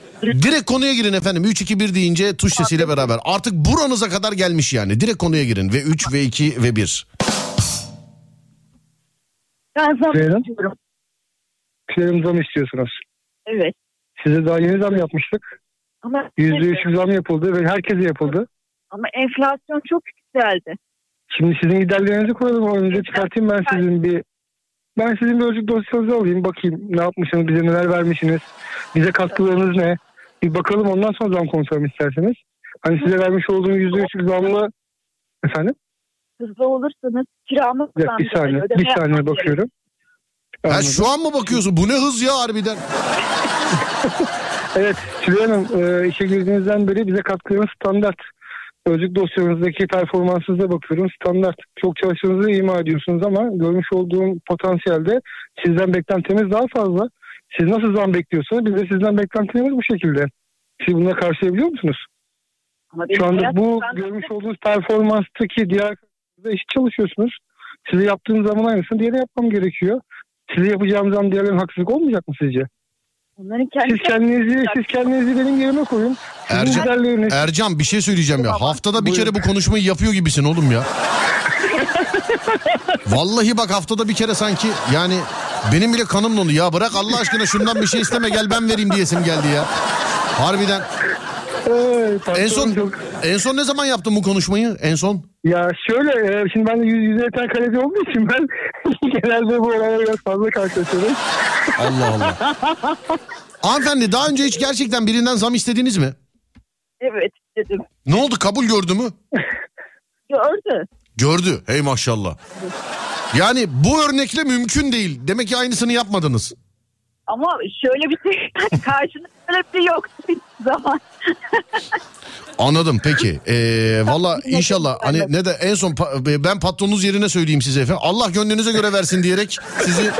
Direkt konuya girin efendim. 3 2 1 deyince tuş sesiyle beraber. Artık buranıza kadar gelmiş yani. Direkt konuya girin ve 3 ve 2 ve 1. Ben zam Buyurun. istiyorum. Kilerim zam istiyorsunuz. Evet. Size daha yeni zam yapmıştık. Ama Yüzde üç zam yapıldı ve herkese yapıldı. ama enflasyon çok yükseldi. Şimdi sizin giderlerinizi koyalım. Önce çıkartayım ben sizin bir ben sizin bir ölçük dosyanızı alayım. Bakayım ne yapmışsınız, bize neler vermişsiniz. Bize katkılarınız ne? Bir bakalım ondan sonra zam konuşalım isterseniz. Hani size vermiş olduğum yüzde üç zamlı efendim? Hızlı olursanız kiramı Bir, dakika, bir saniye, bir saniye bakıyorum. Ha, Anladım. şu an mı bakıyorsun? Bu ne hız ya harbiden? Evet Tülay Hanım e, işe girdiğinizden beri bize katkılarınız standart. Ölçük dosyanızdaki performansınıza bakıyorum standart. Çok çalıştığınızı ima ediyorsunuz ama görmüş olduğum potansiyelde sizden beklentimiz daha fazla. Siz nasıl zam bekliyorsunuz biz de sizden beklentimiz bu şekilde. Siz buna karşılayabiliyor musunuz? Ama benim Şu anda hayat bu görmüş olduğunuz performanstaki diğer arkadaşlarla eşit çalışıyorsunuz. Size yaptığınız zaman aynısını diğerine yapmam gerekiyor. Size yapacağım zam diğerlerine haksızlık olmayacak mı sizce? Onların kendi Siz kendinizi, siz kendinizi benim yerime koyun. Sizin Ercan- giderleriniz, Ercan bir şey söyleyeceğim ya. Haftada bir kere bu konuşmayı yapıyor gibisin oğlum ya. Vallahi bak haftada bir kere sanki yani benim bile kanım dondu. Ya bırak Allah aşkına şundan bir şey isteme gel ben vereyim diyesim geldi ya. Harbiden. Ee, En son çok- en son ne zaman yaptın bu konuşmayı? En son? Ya şöyle e, şimdi ben de yüz yüze yeter kaleci olduğu için ben genelde bu olaylara biraz fazla karşılaşıyorum. Allah Allah. Hanımefendi daha önce hiç gerçekten birinden zam istediniz mi? Evet dedim. Ne oldu kabul gördü mü? Gördü. Gördü. Hey maşallah. Yani bu örnekle mümkün değil. Demek ki aynısını yapmadınız. Ama şöyle bir şey karşında böyle bir şey yok hiçbir zaman. Anladım peki. Ee, Valla inşallah hani ne de en son pa- ben patronunuz yerine söyleyeyim size efendim. Allah gönlünüze göre versin diyerek sizi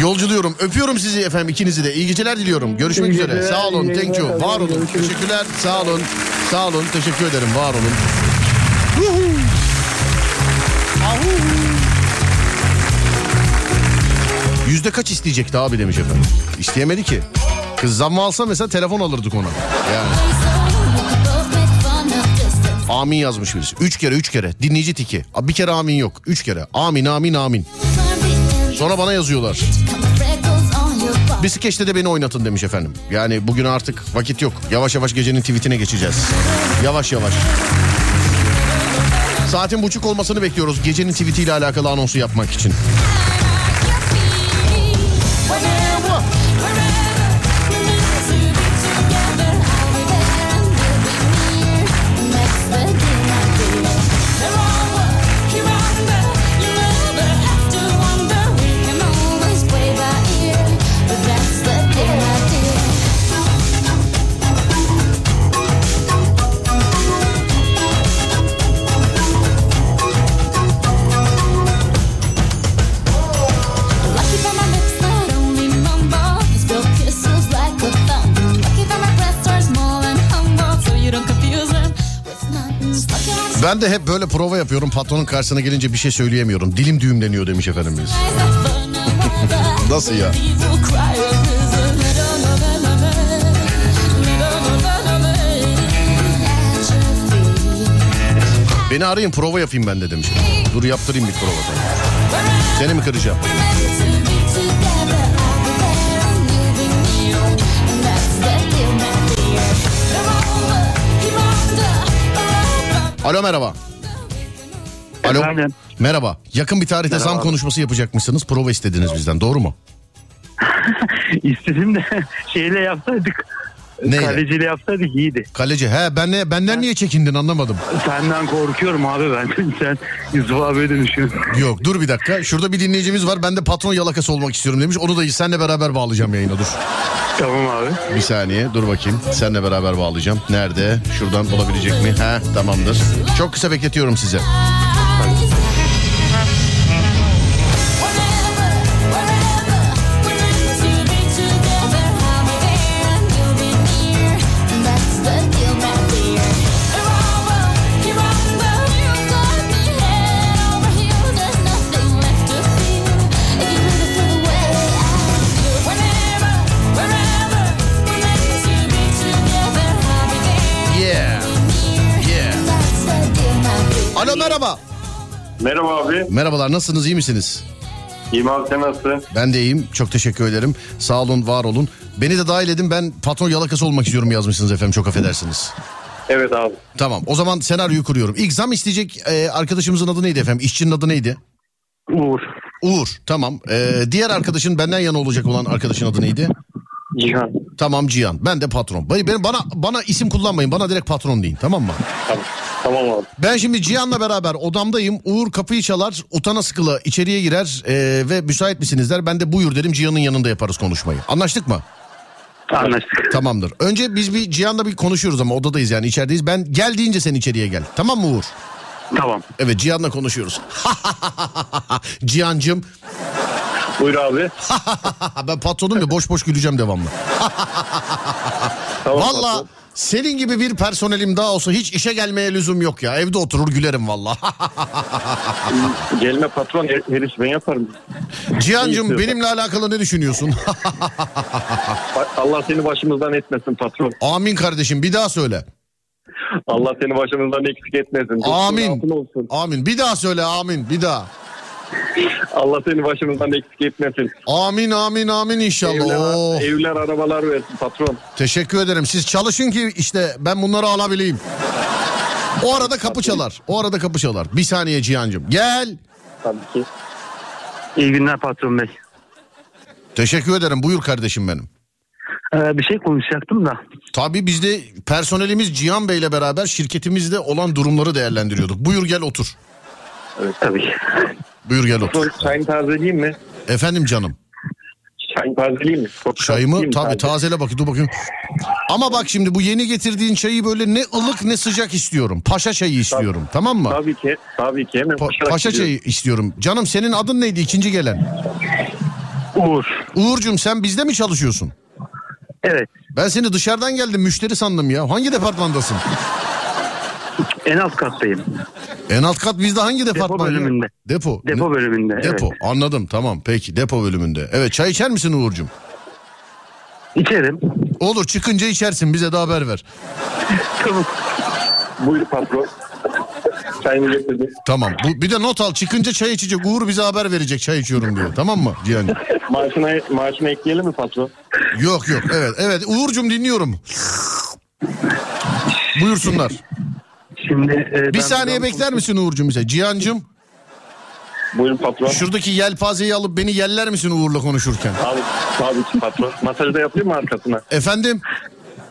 Yolcu diyorum. Öpüyorum sizi efendim ikinizi de. İyi geceler diliyorum. Görüşmek İyi üzere. geceler, Sağ olun. Thank you. Var olun. Görüşürüz. Teşekkürler. Sağ olun. Sağ olun. Teşekkür ederim. Var olun. Yüzde kaç isteyecekti abi demiş efendim. İsteyemedi ki. Kız zammı alsa mesela telefon alırdık ona. Yani. Amin yazmış birisi. Üç kere üç kere. Dinleyici tiki. Bir kere amin yok. Üç kere. Amin amin amin. Sonra bana yazıyorlar. Bir skeçte de beni oynatın demiş efendim. Yani bugün artık vakit yok. Yavaş yavaş gecenin tweetine geçeceğiz. Yavaş yavaş. Saatin buçuk olmasını bekliyoruz. Gecenin tweetiyle alakalı anonsu yapmak için. Ben de hep böyle prova yapıyorum. Patronun karşısına gelince bir şey söyleyemiyorum. Dilim düğümleniyor demiş efendimiz. Nasıl ya? Beni arayın prova yapayım ben de demiş. Dur yaptırayım bir prova. Seni mi kıracağım? Alo merhaba. Alo. Efendim? Merhaba. Yakın bir tarihte zam konuşması yapacakmışsınız. Prova istediniz bizden. Doğru mu? İstedim de şeyle yapsaydık. Neyle? Kaleciyle yapsaydık iyiydi. Kaleci. He ben ne, benden niye çekindin anlamadım. Senden korkuyorum abi ben. Sen Yusuf abiye dönüşüyorsun. Yok dur bir dakika. Şurada bir dinleyicimiz var. Ben de patron yalakası olmak istiyorum demiş. Onu da senle beraber bağlayacağım yayına dur. Tamam abi. Bir saniye dur bakayım. Seninle beraber bağlayacağım. Nerede? Şuradan bulabilecek mi? He tamamdır. Çok kısa bekletiyorum size. Merhabalar nasılsınız iyi misiniz? İyiyim abi sen nasılsın? Ben de iyiyim. Çok teşekkür ederim. Sağ olun, var olun. Beni de dahil edin. Ben patron yalakası olmak istiyorum yazmışsınız efendim. Çok affedersiniz. Evet abi. Tamam. O zaman senaryoyu kuruyorum. İlk zam isteyecek e, arkadaşımızın adı neydi efendim? İşçinin adı neydi? Uğur. Uğur. Tamam. E, diğer arkadaşın benden yana olacak olan arkadaşın adı neydi? Cihan. Tamam Cihan. Ben de patron. Benim bana bana isim kullanmayın. Bana direkt patron deyin. Tamam mı? Tamam. Tamam abi. Ben şimdi Cihan'la beraber odamdayım. Uğur kapıyı çalar, utana sıkıla içeriye girer e, ve müsait misiniz der. Ben de buyur derim Cihan'ın yanında yaparız konuşmayı. Anlaştık mı? Anlaştık. Tamamdır. Önce biz bir Cihan'la bir konuşuyoruz ama odadayız yani içerideyiz. Ben gel deyince sen içeriye gel. Tamam mı Uğur? Tamam. Evet Cihan'la konuşuyoruz. Cihan'cım Buyur abi. ben patronum ya boş boş güleceğim devamlı. Tamam, Valla. Senin gibi bir personelim daha olsa hiç işe gelmeye lüzum yok ya. Evde oturur gülerim valla. Gelme patron her, her işi ben yaparım. Cihan'cım istiyorsan. benimle alakalı ne düşünüyorsun? Allah seni başımızdan etmesin patron. Amin kardeşim bir daha söyle. Allah seni başımızdan eksik etmesin. Amin. olsun. Amin bir daha söyle amin bir daha. Allah seni başımızdan eksik etmesin. Amin amin amin inşallah. Evler, Oo. evler arabalar versin patron. Teşekkür ederim. Siz çalışın ki işte ben bunları alabileyim. O arada kapı çalar. O arada kapı çalar. Bir saniye Cihan'cığım. Gel. Tabii ki. İyi günler patron bey. Teşekkür ederim. Buyur kardeşim benim. Ee, bir şey konuşacaktım da. Tabii biz de personelimiz Cihan Bey'le beraber şirketimizde olan durumları değerlendiriyorduk. Buyur gel otur. Evet. Tabii. Buyur gel otur. Çayını tazeleyeyim mi? Efendim canım. Çayını tazeleyeyim mi? Çok Çayımı tabii Taze. tazele bakayım dur bakayım. Ama bak şimdi bu yeni getirdiğin çayı böyle ne ılık ne sıcak istiyorum. Paşa çayı istiyorum tamam mı? Tabii ki. Tabii ki. Hemen Pa- paşa gidiyorum. çayı istiyorum. Canım senin adın neydi ikinci gelen? Uğur. Uğur'cum sen bizde mi çalışıyorsun? Evet. Ben seni dışarıdan geldim müşteri sandım ya. Hangi departmandasın? En alt kattayım. En alt kat bizde hangi departman? ya? bölümünde. Depo. Depo Ne- bölümünde. Depo. Evet. Anladım tamam peki depo bölümünde. Evet çay içer misin Uğur'cum? İçerim. Olur çıkınca içersin bize de haber ver. Tamam. Buyur patron. Çayını getirdim. Tamam. Bu, bir de not al çıkınca çay içecek Uğur bize haber verecek çay içiyorum diyor. Tamam mı Cihan'cığım? Maaşına, maaşına ekleyelim mi patron? Yok yok evet evet Uğur'cum dinliyorum. Buyursunlar. Şimdi e, Bir saniye bekler misin Uğur'cum bize? Cihan'cım Buyurun patron. şuradaki yelpazeyi alıp beni yeller misin Uğur'la konuşurken? Abi, tabii ki patron. Masajı da yapayım mı arkasına? Efendim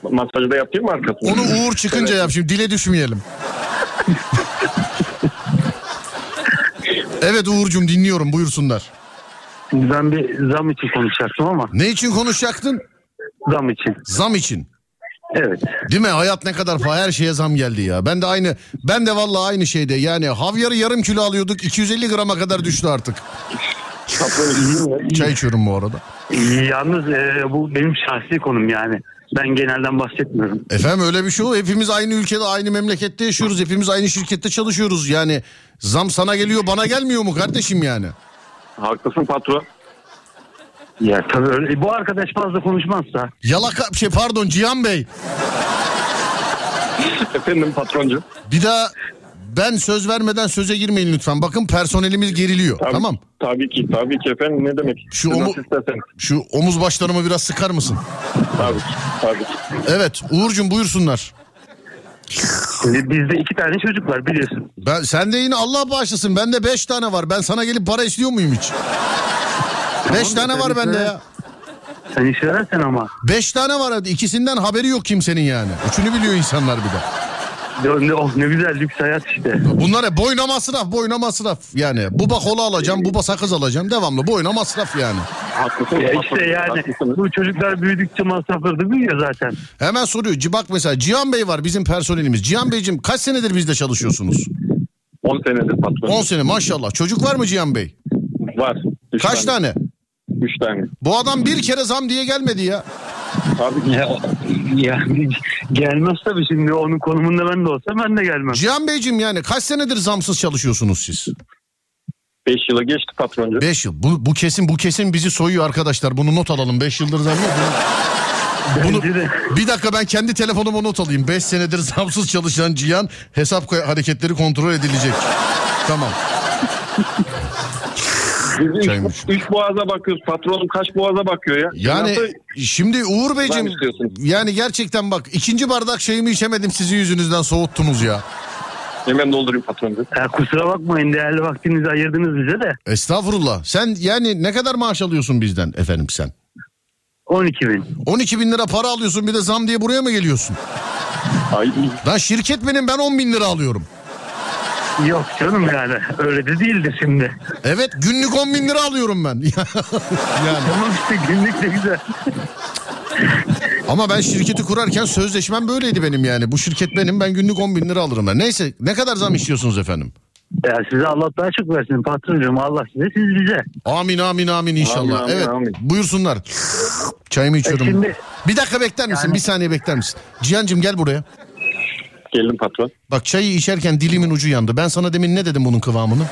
Masajı da yapayım mı arkasına? onu Uğur çıkınca yap şimdi dile düşmeyelim. Evet Uğur'cum dinliyorum buyursunlar. Ben bir zam için konuşacaktım ama Ne için konuşacaktın? zam için. Zam için. Evet. Değil mi? Hayat ne kadar fa her şeye zam geldi ya. Ben de aynı ben de vallahi aynı şeyde. Yani havyarı yarım kilo alıyorduk 250 grama kadar düştü artık. Çay içiyorum bu arada. Yalnız e, bu benim şahsi konum yani. Ben genelden bahsetmiyorum. Efendim öyle bir şey o. Hepimiz aynı ülkede aynı memlekette yaşıyoruz. Hepimiz aynı şirkette çalışıyoruz. Yani zam sana geliyor bana gelmiyor mu kardeşim yani? Haklısın patron. Ya tabii öyle. E, bu arkadaş fazla konuşmazsa Yalaka şey pardon Cihan Bey. Efendim patroncu. Bir daha ben söz vermeden söze girmeyin lütfen. Bakın personelimiz geriliyor. Tabii, Tamam. Tabii ki tabii ki efendim ne demek. Şu omu-. Şu omuz başlarımı biraz sıkar mısın? Tabii ki tabii ki. Evet Uğur'cum buyursunlar. Şimdi bizde iki tane çocuk var biliyorsun. Ben sen de yine Allah bağışlasın. Bende beş tane var. Ben sana gelip para istiyor muyum hiç? Beş tane var bende ya. Sen iş verersen ama. Beş tane var hadi. İkisinden haberi yok kimsenin yani. Üçünü biliyor insanlar bir de. Ne, oh ne güzel lüks hayat işte. Bunlar hep boyuna masraf, boyuna masraf. Yani buba kola alacağım, buba sakız alacağım. Devamlı boyuna masraf yani. Haklısınız. Ya işte yani bu çocuklar büyüdükçe masrafları da büyüyor zaten. Hemen soruyor. Bak mesela Cihan Bey var bizim personelimiz. Cihan Beyciğim kaç senedir bizde çalışıyorsunuz? 10 senedir patron. 10 sene maşallah. Çocuk var mı Cihan Bey? Var. Kaç tane? 3 tane. Bu adam bir kere zam diye gelmedi ya. Tabii ki. Ya, yani gelmez tabii şimdi onun konumunda ben de olsam ben de gelmem. Cihan Beyciğim yani kaç senedir zamsız çalışıyorsunuz siz? 5 yılı geçti patroncu. 5 yıl. Bu, bu kesin bu kesin bizi soyuyor arkadaşlar. Bunu not alalım. 5 yıldır zam yok. Bunu- bir dakika ben kendi telefonuma not alayım. 5 senedir zamsız çalışan Cihan hesap hareketleri kontrol edilecek. Tamam. Biz Çaymış. üç, üç boğaza bakıyoruz. Patronum kaç boğaza bakıyor ya? Yani Nasıl şimdi Uğur Beyciğim yani gerçekten bak ikinci bardak şeyimi içemedim sizin yüzünüzden soğuttunuz ya. Hemen doldurayım patroncu. Ya kusura bakmayın değerli vaktinizi ayırdınız bize de. Estağfurullah. Sen yani ne kadar maaş alıyorsun bizden efendim sen? 12 bin. 12 bin lira para alıyorsun bir de zam diye buraya mı geliyorsun? Ay, Lan şirket benim ben 10 bin lira alıyorum. Yok canım yani öyle de değildi şimdi. Evet günlük 10 bin lira alıyorum ben. yani. Tamam işte günlük de güzel. Ama ben şirketi kurarken sözleşmem böyleydi benim yani. Bu şirket benim ben günlük 10 bin lira alırım ben. Neyse ne kadar zam istiyorsunuz efendim? Ya size Allah daha çok versin patroncum Allah size siz bize. Amin amin amin inşallah. Amin, evet amin. buyursunlar. Çayımı içiyorum. E şimdi- Bir dakika bekler misin? Yani- Bir saniye bekler misin? Cihan'cığım gel buraya. Geldim patron. Bak çayı içerken dilimin ucu yandı. Ben sana demin ne dedim bunun kıvamını?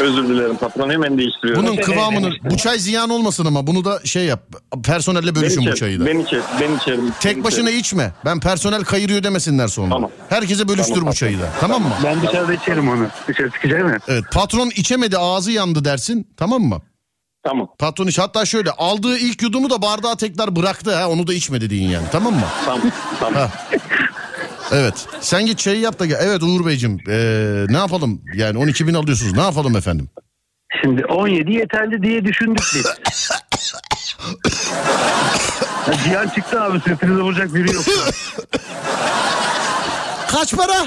Özür dilerim patron hemen değiştiriyorum. Bunun kıvamını bu çay ziyan olmasın ama bunu da şey yap. Personelle bölüşün bu içerim, çayı da. Ben içerim. Ben içerim. Tek ben başına içerim. içme. Ben personel kayırıyor demesinler sonra. Tamam. Herkese bölüştür Tamam, bu çayı da. Tamam mı? Ben dışarıda içerim onu. Dışarı çıkacak mı? Evet patron içemedi ağzı yandı dersin. Tamam mı? Tamam. Patron iç. Hatta şöyle aldığı ilk yudumu da bardağa tekrar bıraktı. Ha, onu da içmedi deyin yani. Tamam mı? Tamam. Tamam. Ha. Evet. Sen git çayı yap da gel. Evet Uğur Beyciğim. ee, ne yapalım? Yani 12 bin alıyorsunuz. Ne yapalım efendim? Şimdi 17 yeterli diye düşündük biz. Ya Cihan çıktı abi sırtınıza vuracak biri yok. Kaç para?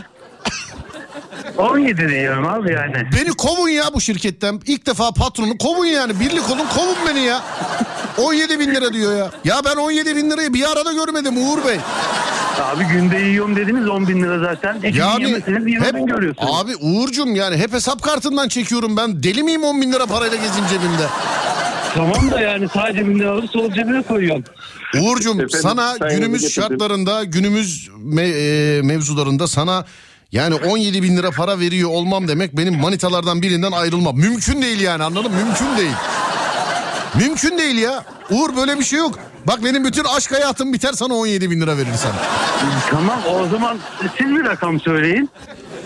17 diyorum abi yani. Beni kovun ya bu şirketten. İlk defa patronu kovun yani. Birlik olun kovun beni ya. 17 bin lira diyor ya. Ya ben 17 bin lirayı bir arada görmedim Uğur Bey. Abi günde yiyorum dediniz 10 bin lira zaten. Yani yemeseniz 20 hep, bin görüyorsunuz. abi Uğur'cum yani hep hesap kartından çekiyorum ben. Deli miyim 10 bin lira parayla gezeyim cebimde? Tamam da yani sağ cebinden alıp sol cebine koyuyorsun. Uğur'cum Efendim, sana günümüz şartlarında günümüz me- e, mevzularında sana yani 17 bin lira para veriyor olmam demek benim manitalardan birinden ayrılmam. Mümkün değil yani anladın mı? Mümkün değil. Mümkün değil ya. Uğur böyle bir şey yok. Bak benim bütün aşk hayatım biter sana 17 bin lira verirsem. Tamam o zaman siz bir rakam söyleyin.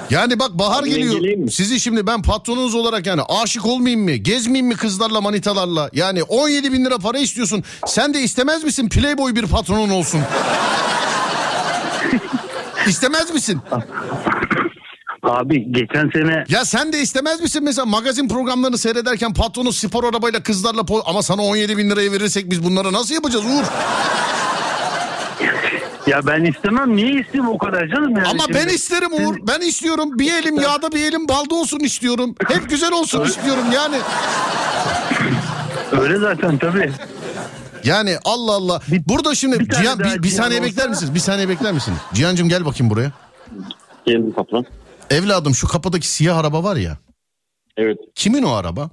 Yani bak bahar ben geliyor. Sizi şimdi ben patronunuz olarak yani aşık olmayayım mı? Gezmeyeyim mi kızlarla manitalarla? Yani 17 bin lira para istiyorsun. Sen de istemez misin playboy bir patronun olsun? İstemez misin? Abi geçen sene Ya sen de istemez misin mesela magazin programlarını seyrederken patronu spor arabayla kızlarla po- ama sana 17 bin liraya verirsek biz bunları nasıl yapacağız Uğur? ya ben istemem niye isteyeyim o kadar canım yani. Ama Şimdi ben isterim Uğur. Ben istiyorum. Bir elim yağda bir elim balda olsun istiyorum. Hep güzel olsun istiyorum yani. Öyle zaten tabii. Yani Allah Allah. Burada şimdi bir Cihan bir, bir saniye olsa- bekler misiniz? Bir saniye bekler misiniz? Cihan'cığım gel bakayım buraya. Geldim patron. Evladım şu kapıdaki siyah araba var ya. Evet. Kimin o araba?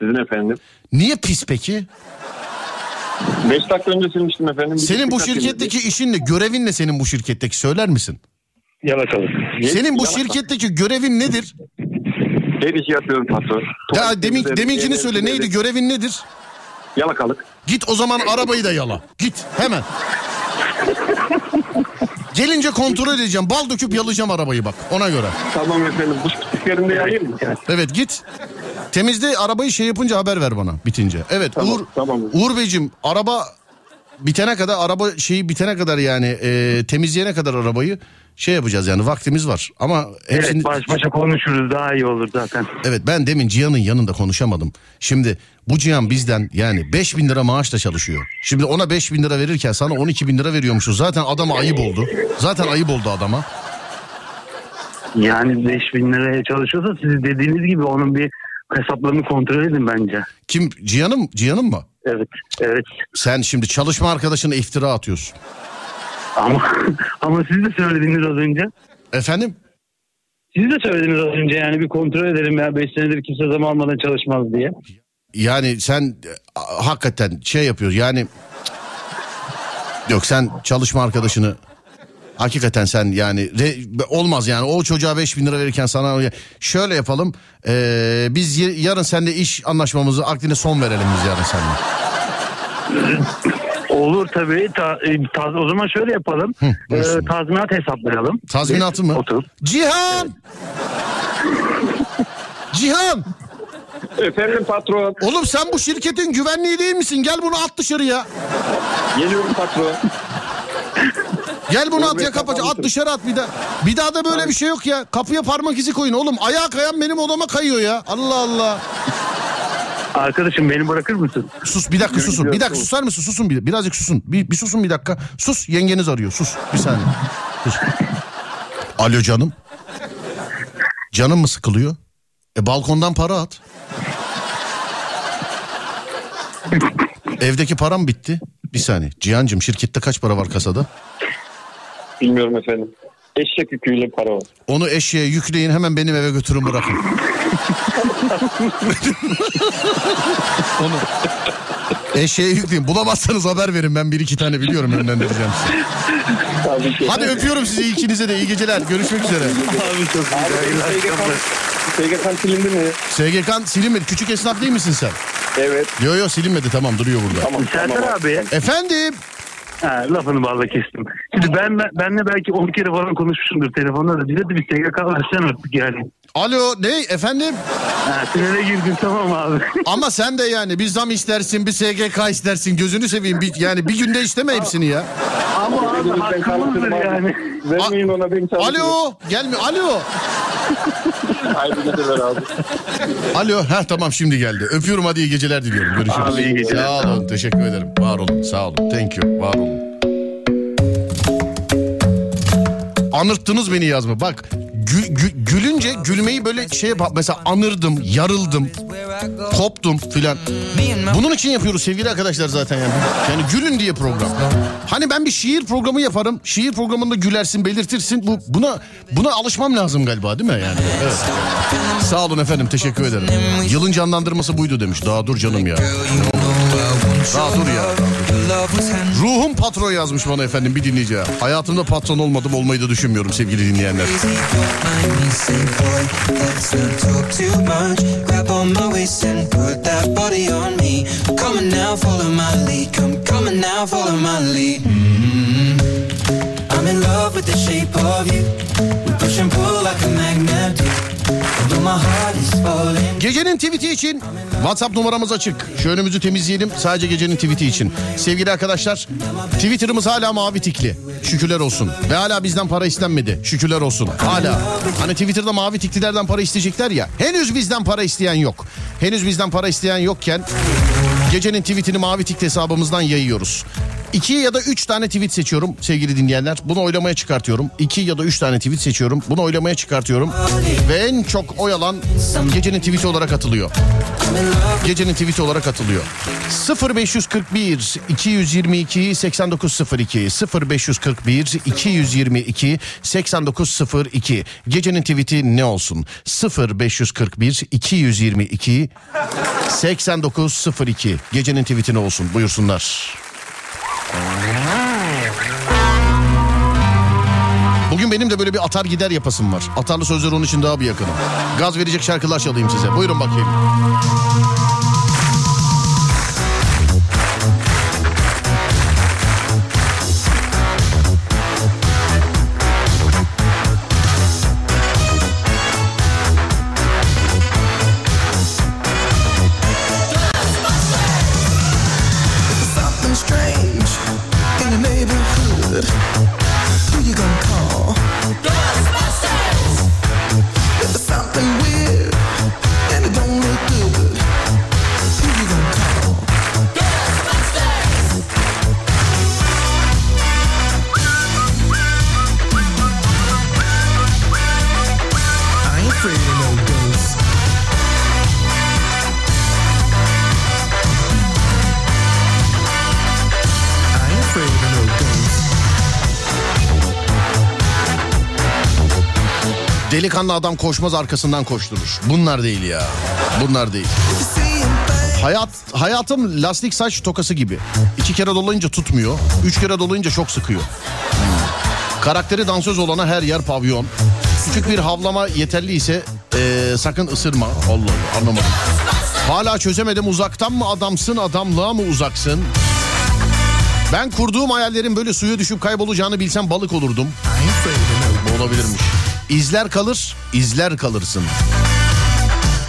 Sizin efendim. Niye pis peki? 5 dakika önce silmiştim efendim. Senin bu şirketteki işin ne? Görevin ne senin bu şirketteki? Söyler misin? Yalakalık. edin. Senin bu Yalaka. şirketteki görevin nedir? Her işi yapıyorum patron. Ya demin deminkini söyle neydi? temizlerim. Görevin nedir? Yalakalık. Git o zaman arabayı da yala. Git hemen. Gelince kontrol edeceğim. Bal döküp yalayacağım arabayı bak ona göre. Tamam efendim. Bu küçüklerinde yayayım mı? Evet git. Temizle arabayı şey yapınca haber ver bana bitince. Evet Tamam, Uğur tamam. Uğur Beyciğim araba bitene kadar araba şeyi bitene kadar yani e, temizleyene kadar arabayı şey yapacağız yani vaktimiz var. Ama hepsini Evet baş başa konuşuruz daha iyi olur zaten. Evet ben demin Cihan'ın yanında konuşamadım. Şimdi bu Cihan bizden yani 5 bin lira maaşla çalışıyor. Şimdi ona 5 bin lira verirken sana 12 bin lira veriyormuşuz. Zaten adama ayıp oldu. Zaten ayıp oldu adama. Yani 5000 liraya çalışıyorsa siz dediğiniz gibi onun bir hesaplarını kontrol edin bence. Kim Cihan'ım Cihan'ım mı? Evet evet Sen şimdi çalışma arkadaşına iftira atıyorsun. Ama ama siz de söylediniz az önce. Efendim? Siz de söylediniz az önce yani bir kontrol edelim ya 5 senedir kimse zam almadan çalışmaz diye. Yani sen hakikaten şey yapıyorsun yani yok sen çalışma arkadaşını hakikaten sen yani re- olmaz yani o çocuğa 5 bin lira verirken sana şöyle yapalım ee, biz y- yarın seninle iş anlaşmamızı akdine son verelim biz yarın seninle. Olur tabii. Ta, e, taz- o zaman şöyle yapalım. Hı, Ee, tazminat hesaplayalım. Tazminatı mı? Otur. Cihan! Cihan! Efendim patron. Oğlum sen bu şirketin güvenliği değil misin? Gel bunu at dışarıya. Geliyorum patron. Gel bunu at ya kapıcı. At dışarı at bir daha. Bir daha da böyle bir şey yok ya. Kapıya parmak izi koyun oğlum. Ayağa kayan benim odama kayıyor ya. Allah Allah. Arkadaşım beni bırakır mısın? Sus bir dakika susun. Bir dakika susar mısın? Susun bir. Birazcık susun. Bir, bir susun bir dakika. Sus yengeniz arıyor. Sus bir saniye. Sus. Alo canım. Canım mı sıkılıyor? E balkondan para at. Evdeki param bitti. Bir saniye. Cihancığım şirkette kaç para var kasada? Bilmiyorum efendim. Eşek yüküyle para var. Onu eşeğe yükleyin hemen benim eve götürün bırakın. Onu eşeğe yükleyin. Bulamazsanız haber verin ben bir iki tane biliyorum yönlendireceğim sizi. Tabii ki. Hadi öpüyorum sizi ikinize de iyi geceler. Görüşmek üzere. Abi çok Abi SGK, silindi mi? SGK silinmedi. Küçük esnaf değil misin sen? Evet. Yo yo silinmedi tamam duruyor burada. Tamam Serdar tamam. abi. Efendim? Ha, lafını balla kestim. Şimdi ben, ben benle belki 10 kere falan konuşmuşumdur telefonda da bize de bir SGK versen artık yani. Alo ne efendim? Ha, tünele girdin tamam abi. Ama sen de yani bir zam istersin bir SGK istersin gözünü seveyim. Bir, yani bir günde isteme hepsini ya. Ama abi hakkımızdır yani. Vermeyin ona ben çalışırım. Alo gelmiyor alo. Haydi geceler abi. Alo ha tamam şimdi geldi. Öpüyorum hadi iyi geceler diliyorum. Görüşürüz. Abi, iyi geceler. Sağ olun teşekkür ederim. Var olun sağ olun. Thank you var olun. Anırttınız beni yazma. Bak gü- gü- gülünce gülmeyi böyle şey yap. Mesela anırdım, yarıldım. koptum filan. Bunun için yapıyoruz sevgili arkadaşlar zaten yani. Yani gülün diye program. Hani ben bir şiir programı yaparım. Şiir programında gülersin, belirtirsin. Bu buna buna alışmam lazım galiba değil mi yani? Evet. Sağ olun efendim, teşekkür ederim. Yılın canlandırması buydu demiş. Daha dur canım ya. Daha dur ya. Ruhum patron yazmış bana efendim bir dinleyici. Hayatımda patron olmadım olmayı da düşünmüyorum sevgili dinleyenler. Let's not talk too much. Grab on my waist and put that body on me. Come on now, follow my lead. Come, come on now, follow my lead. Mm. I'm in love with the shape of you. We push and pull like a magnet Gecenin tweet'i için WhatsApp numaramız açık. Şu önümüzü temizleyelim sadece gecenin tweet'i için. Sevgili arkadaşlar Twitter'ımız hala mavi tikli. Şükürler olsun. Ve hala bizden para istenmedi. Şükürler olsun. Hala. Hani Twitter'da mavi tiklilerden para isteyecekler ya. Henüz bizden para isteyen yok. Henüz bizden para isteyen yokken gecenin tweet'ini mavi tikli hesabımızdan yayıyoruz. İki ya da üç tane tweet seçiyorum sevgili dinleyenler. Bunu oylamaya çıkartıyorum. İki ya da üç tane tweet seçiyorum. Bunu oylamaya çıkartıyorum. Ve en çok oy alan gecenin tweet'i olarak atılıyor. Gecenin tweet'i olarak atılıyor. 0541 222 8902 0541 222 8902 Gecenin tweet'i ne olsun? 0541 222 8902 Gecenin tweet'i ne olsun? Buyursunlar. Bugün benim de böyle bir atar gider yapasım var. Atarlı sözler onun için daha bir yakınım. Gaz verecek şarkılar çalayım size. Buyurun bakayım. Delikanlı adam koşmaz arkasından koşturur. Bunlar değil ya. Bunlar değil. Hayat hayatım lastik saç tokası gibi. İki kere dolayınca tutmuyor. Üç kere dolayınca çok sıkıyor. Hmm. Karakteri dansöz olana her yer pavyon. Küçük bir havlama yeterli ise eee, sakın ısırma. Allah Allah anlamadım. Hala çözemedim uzaktan mı adamsın adamlığa mı uzaksın? Ben kurduğum hayallerin böyle suya düşüp kaybolacağını bilsem balık olurdum. Bu olabilirmiş. İzler kalır, izler kalırsın.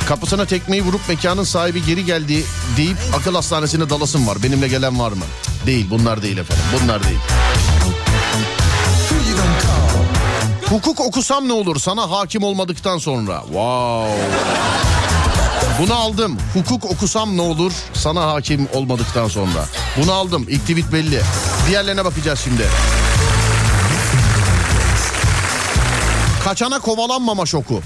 Kapısına tekmeyi vurup mekanın sahibi geri geldi deyip akıl hastanesine dalasın var. Benimle gelen var mı? Değil bunlar değil efendim bunlar değil. Hukuk okusam ne olur sana hakim olmadıktan sonra? Wow. Bunu aldım. Hukuk okusam ne olur sana hakim olmadıktan sonra. Bunu aldım. İlk belli. Diğerlerine bakacağız şimdi. Kaçana kovalanmama şoku.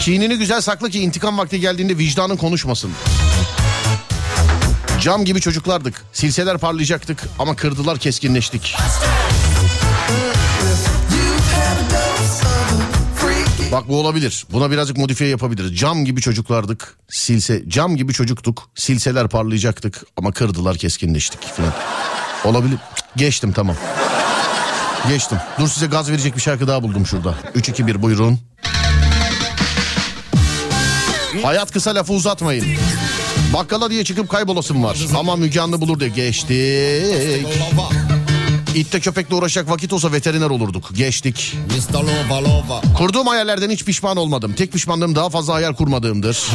Kinini güzel sakla ki intikam vakti geldiğinde vicdanın konuşmasın. Cam gibi çocuklardık. Silseler parlayacaktık ama kırdılar keskinleştik. Bak bu olabilir. Buna birazcık modifiye yapabiliriz. Cam gibi çocuklardık. Silse, cam gibi çocuktuk. Silseler parlayacaktık ama kırdılar keskinleştik falan. Olabilir. Geçtim tamam. Geçtim. Dur size gaz verecek bir şarkı daha buldum şurada. 3 2 1 buyurun. Hayat kısa lafı uzatmayın. Bakkala diye çıkıp kaybolasım var. Ama Müge Anlı bulur diye geçtik. İtte köpekle uğraşacak vakit olsa veteriner olurduk. Geçtik. Kurduğum hayallerden hiç pişman olmadım. Tek pişmanlığım daha fazla hayal kurmadığımdır.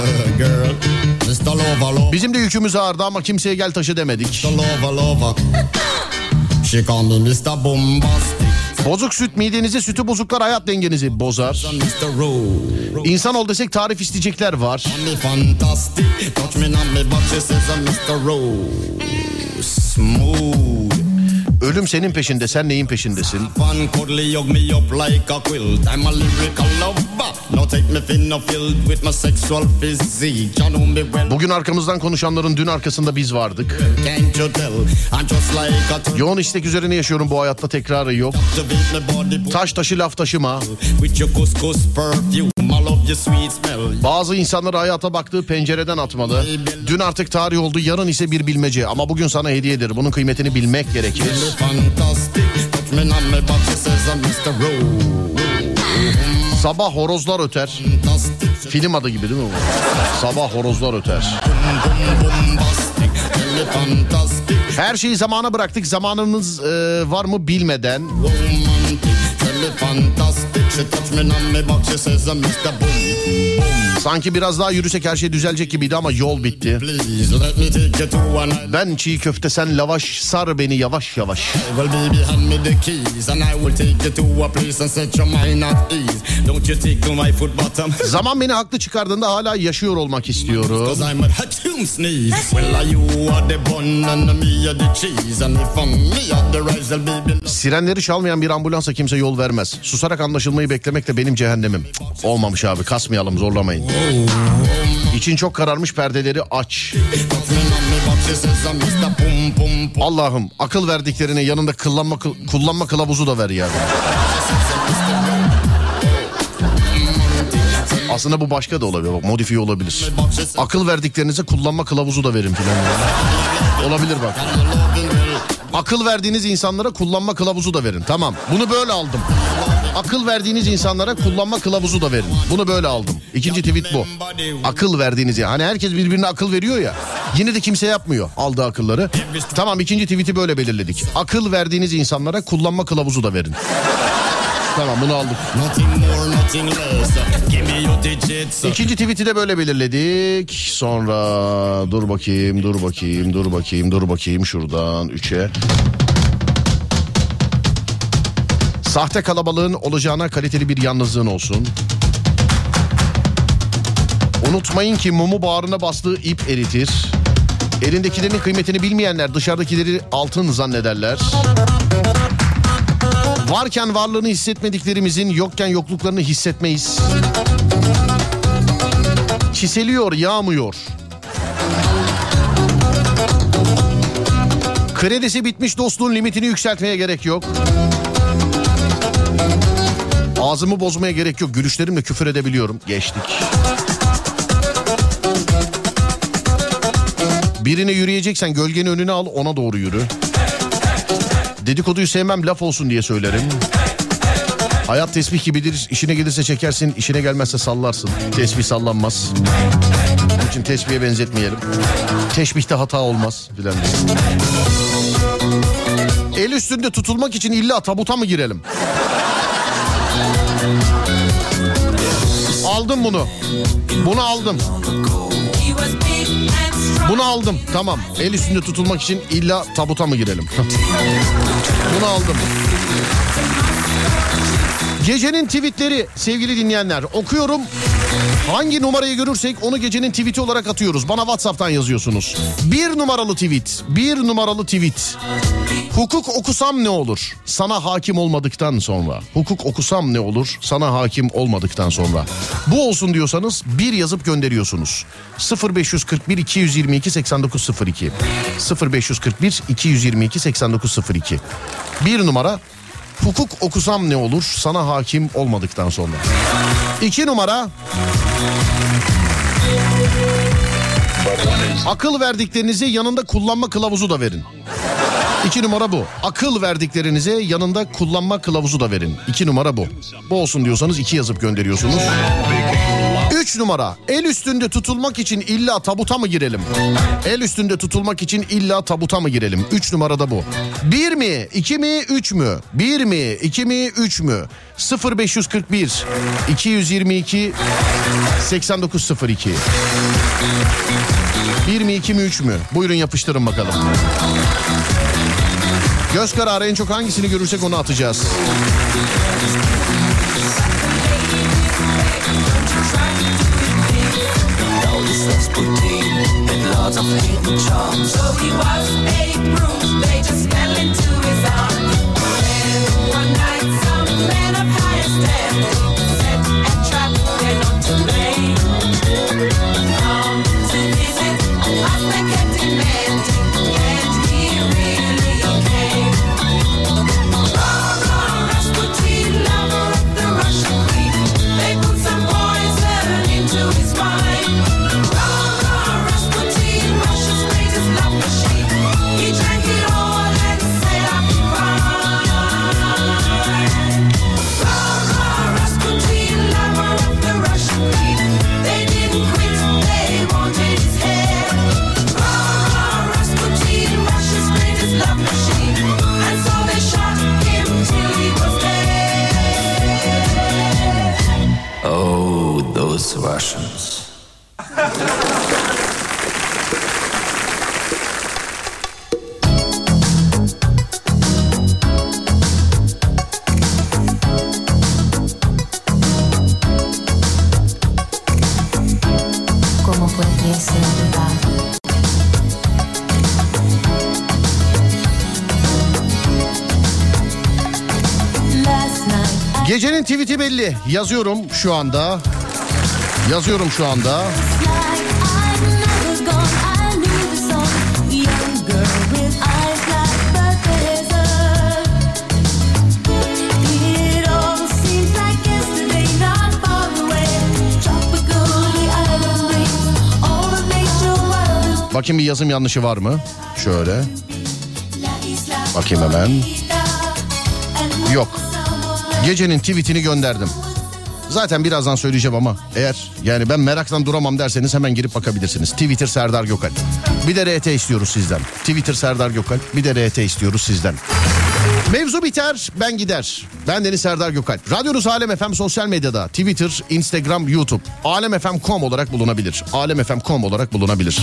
Bizim de yükümüz ağırdı ama kimseye gel taşı demedik. Bozuk süt midenizi, sütü bozuklar hayat dengenizi bozar. İnsan ol desek tarif isteyecekler var. Ölüm senin peşinde sen neyin peşindesin? Bugün arkamızdan konuşanların dün arkasında biz vardık. Yoğun istek üzerine yaşıyorum bu hayatta tekrarı yok. Taş taşı laf taşıma. Bazı insanları hayata baktığı pencereden atmalı. Dün artık tarih oldu yarın ise bir bilmece. Ama bugün sana hediyedir. Bunun kıymetini bilmek gerekir. Sabah horozlar öter. Film adı gibi değil mi bu? Sabah horozlar öter. Her şeyi zamana bıraktık. Zamanımız e, var mı bilmeden. She touch me on butt, she says Mr. Boom. Sanki biraz daha yürüsek her şey düzelecek gibiydi ama yol bitti. Ben çiğ köfte sen lavaş sar beni yavaş yavaş. Zaman beni haklı çıkardığında hala yaşıyor olmak istiyorum. Sirenleri çalmayan bir ambulansa kimse yol vermez. Susarak anlaşılmayı beklemek de benim cehennemim. Olmamış abi kasmayalım zorlamayın. İçin çok kararmış perdeleri aç. Allah'ım akıl verdiklerine yanında kullanma, kullanma kılavuzu da ver ya. Aslında bu başka da olabilir. Bak, modifiye olabilir. Akıl verdiklerinize kullanma kılavuzu da verin filan. Olabilir bak. Akıl verdiğiniz insanlara kullanma kılavuzu da verin. Tamam. Bunu böyle aldım. Akıl verdiğiniz insanlara kullanma kılavuzu da verin. Bunu böyle aldım. İkinci tweet bu. Akıl verdiğiniz ya. Hani herkes birbirine akıl veriyor ya. Yine de kimse yapmıyor aldığı akılları. Tamam ikinci tweet'i böyle belirledik. Akıl verdiğiniz insanlara kullanma kılavuzu da verin. Tamam bunu aldık. İkinci tweet'i de böyle belirledik. Sonra dur bakayım, dur bakayım, dur bakayım, dur bakayım şuradan 3'e. Sahte kalabalığın olacağına kaliteli bir yalnızlığın olsun. Unutmayın ki mumu bağrına bastığı ip eritir. Elindekilerin kıymetini bilmeyenler dışarıdakileri altın zannederler. Varken varlığını hissetmediklerimizin yokken yokluklarını hissetmeyiz. Çiseliyor, yağmıyor. Kredisi bitmiş dostluğun limitini yükseltmeye gerek yok. Ağzımı bozmaya gerek yok. Gülüşlerimle küfür edebiliyorum. Geçtik. Birine yürüyeceksen gölgeni önüne al ona doğru yürü. Dedikoduyu sevmem laf olsun diye söylerim. Hayat tesbih gibidir. İşine gelirse çekersin, işine gelmezse sallarsın. Tesbih sallanmaz. Onun için tesbihe benzetmeyelim. Teşbihte hata olmaz filan. El üstünde tutulmak için illa tabuta mı girelim? Aldım bunu. Bunu aldım. Bunu aldım. Tamam. El üstünde tutulmak için illa tabuta mı girelim? Bunu aldım. Gecenin tweetleri sevgili dinleyenler okuyorum. Hangi numarayı görürsek onu gecenin tweeti olarak atıyoruz. Bana WhatsApp'tan yazıyorsunuz. Bir numaralı tweet. Bir numaralı tweet. Hukuk okusam ne olur? Sana hakim olmadıktan sonra. Hukuk okusam ne olur? Sana hakim olmadıktan sonra. Bu olsun diyorsanız bir yazıp gönderiyorsunuz. 0541 222 8902 0541 222 8902 Bir numara hukuk okusam ne olur? Sana hakim olmadıktan sonra. İki numara akıl verdiklerinizi yanında kullanma kılavuzu da verin. İki numara bu. Akıl verdiklerinize yanında kullanma kılavuzu da verin. İki numara bu. Bu olsun diyorsanız iki yazıp gönderiyorsunuz. Üç numara. El üstünde tutulmak için illa tabuta mı girelim? El üstünde tutulmak için illa tabuta mı girelim? Üç numarada bu. Bir mi? iki mi? Üç mü? Bir mi? iki mi? Üç mü? 0541 222 8902 Bir mi iki mi üç mü? Buyurun yapıştırın bakalım. Göz kararı en çok hangisini görürsek onu atacağız. Sort of charm. So he was a bruise, they just fell into his arms. Then one night, some men of higher standing set a trap, they're to tweet'i belli. Yazıyorum şu anda. Yazıyorum şu anda. Bakayım bir yazım yanlışı var mı? Şöyle. Bakayım hemen. Yok. Gecenin tweetini gönderdim. Zaten birazdan söyleyeceğim ama eğer yani ben meraktan duramam derseniz hemen girip bakabilirsiniz. Twitter Serdar Gökal. Bir de RT istiyoruz sizden. Twitter Serdar Gökal. Bir de RT istiyoruz sizden. Mevzu biter, ben gider. Ben Deniz Serdar Gökal. Radyonuz Alem FM sosyal medyada. Twitter, Instagram, YouTube. Alemfm.com olarak bulunabilir. Alemfm.com olarak bulunabilir.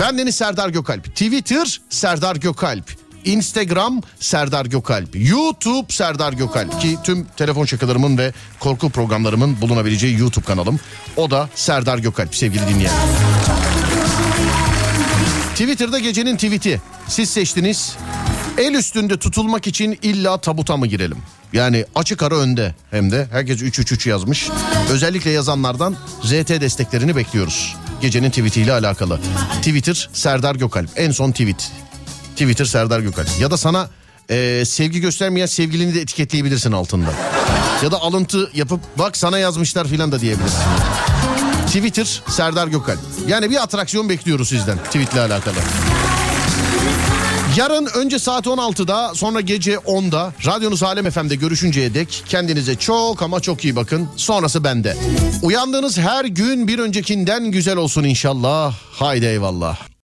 Ben Deniz Serdar Gökalp. Twitter Serdar Gökalp. Instagram Serdar Gökalp. YouTube Serdar Gökalp. Ki tüm telefon şakalarımın ve korku programlarımın bulunabileceği YouTube kanalım. O da Serdar Gökalp sevgili dinleyen. Twitter'da gecenin tweet'i. Siz seçtiniz. El üstünde tutulmak için illa tabuta mı girelim? Yani açık ara önde hem de herkes 3-3-3 yazmış. Özellikle yazanlardan ZT desteklerini bekliyoruz. Gecenin tweetiyle alakalı. Twitter Serdar Gökalp. En son tweet. Twitter Serdar Gökalp. Ya da sana e, sevgi göstermeyen sevgilini de etiketleyebilirsin altında. Ya da alıntı yapıp bak sana yazmışlar filan da diyebilirsin. Twitter Serdar Gökalp. Yani bir atraksiyon bekliyoruz sizden tweetle alakalı. Yarın önce saat 16'da sonra gece 10'da radyonuz Alem FM'de görüşünceye dek kendinize çok ama çok iyi bakın. Sonrası bende. Uyandığınız her gün bir öncekinden güzel olsun inşallah. Haydi eyvallah.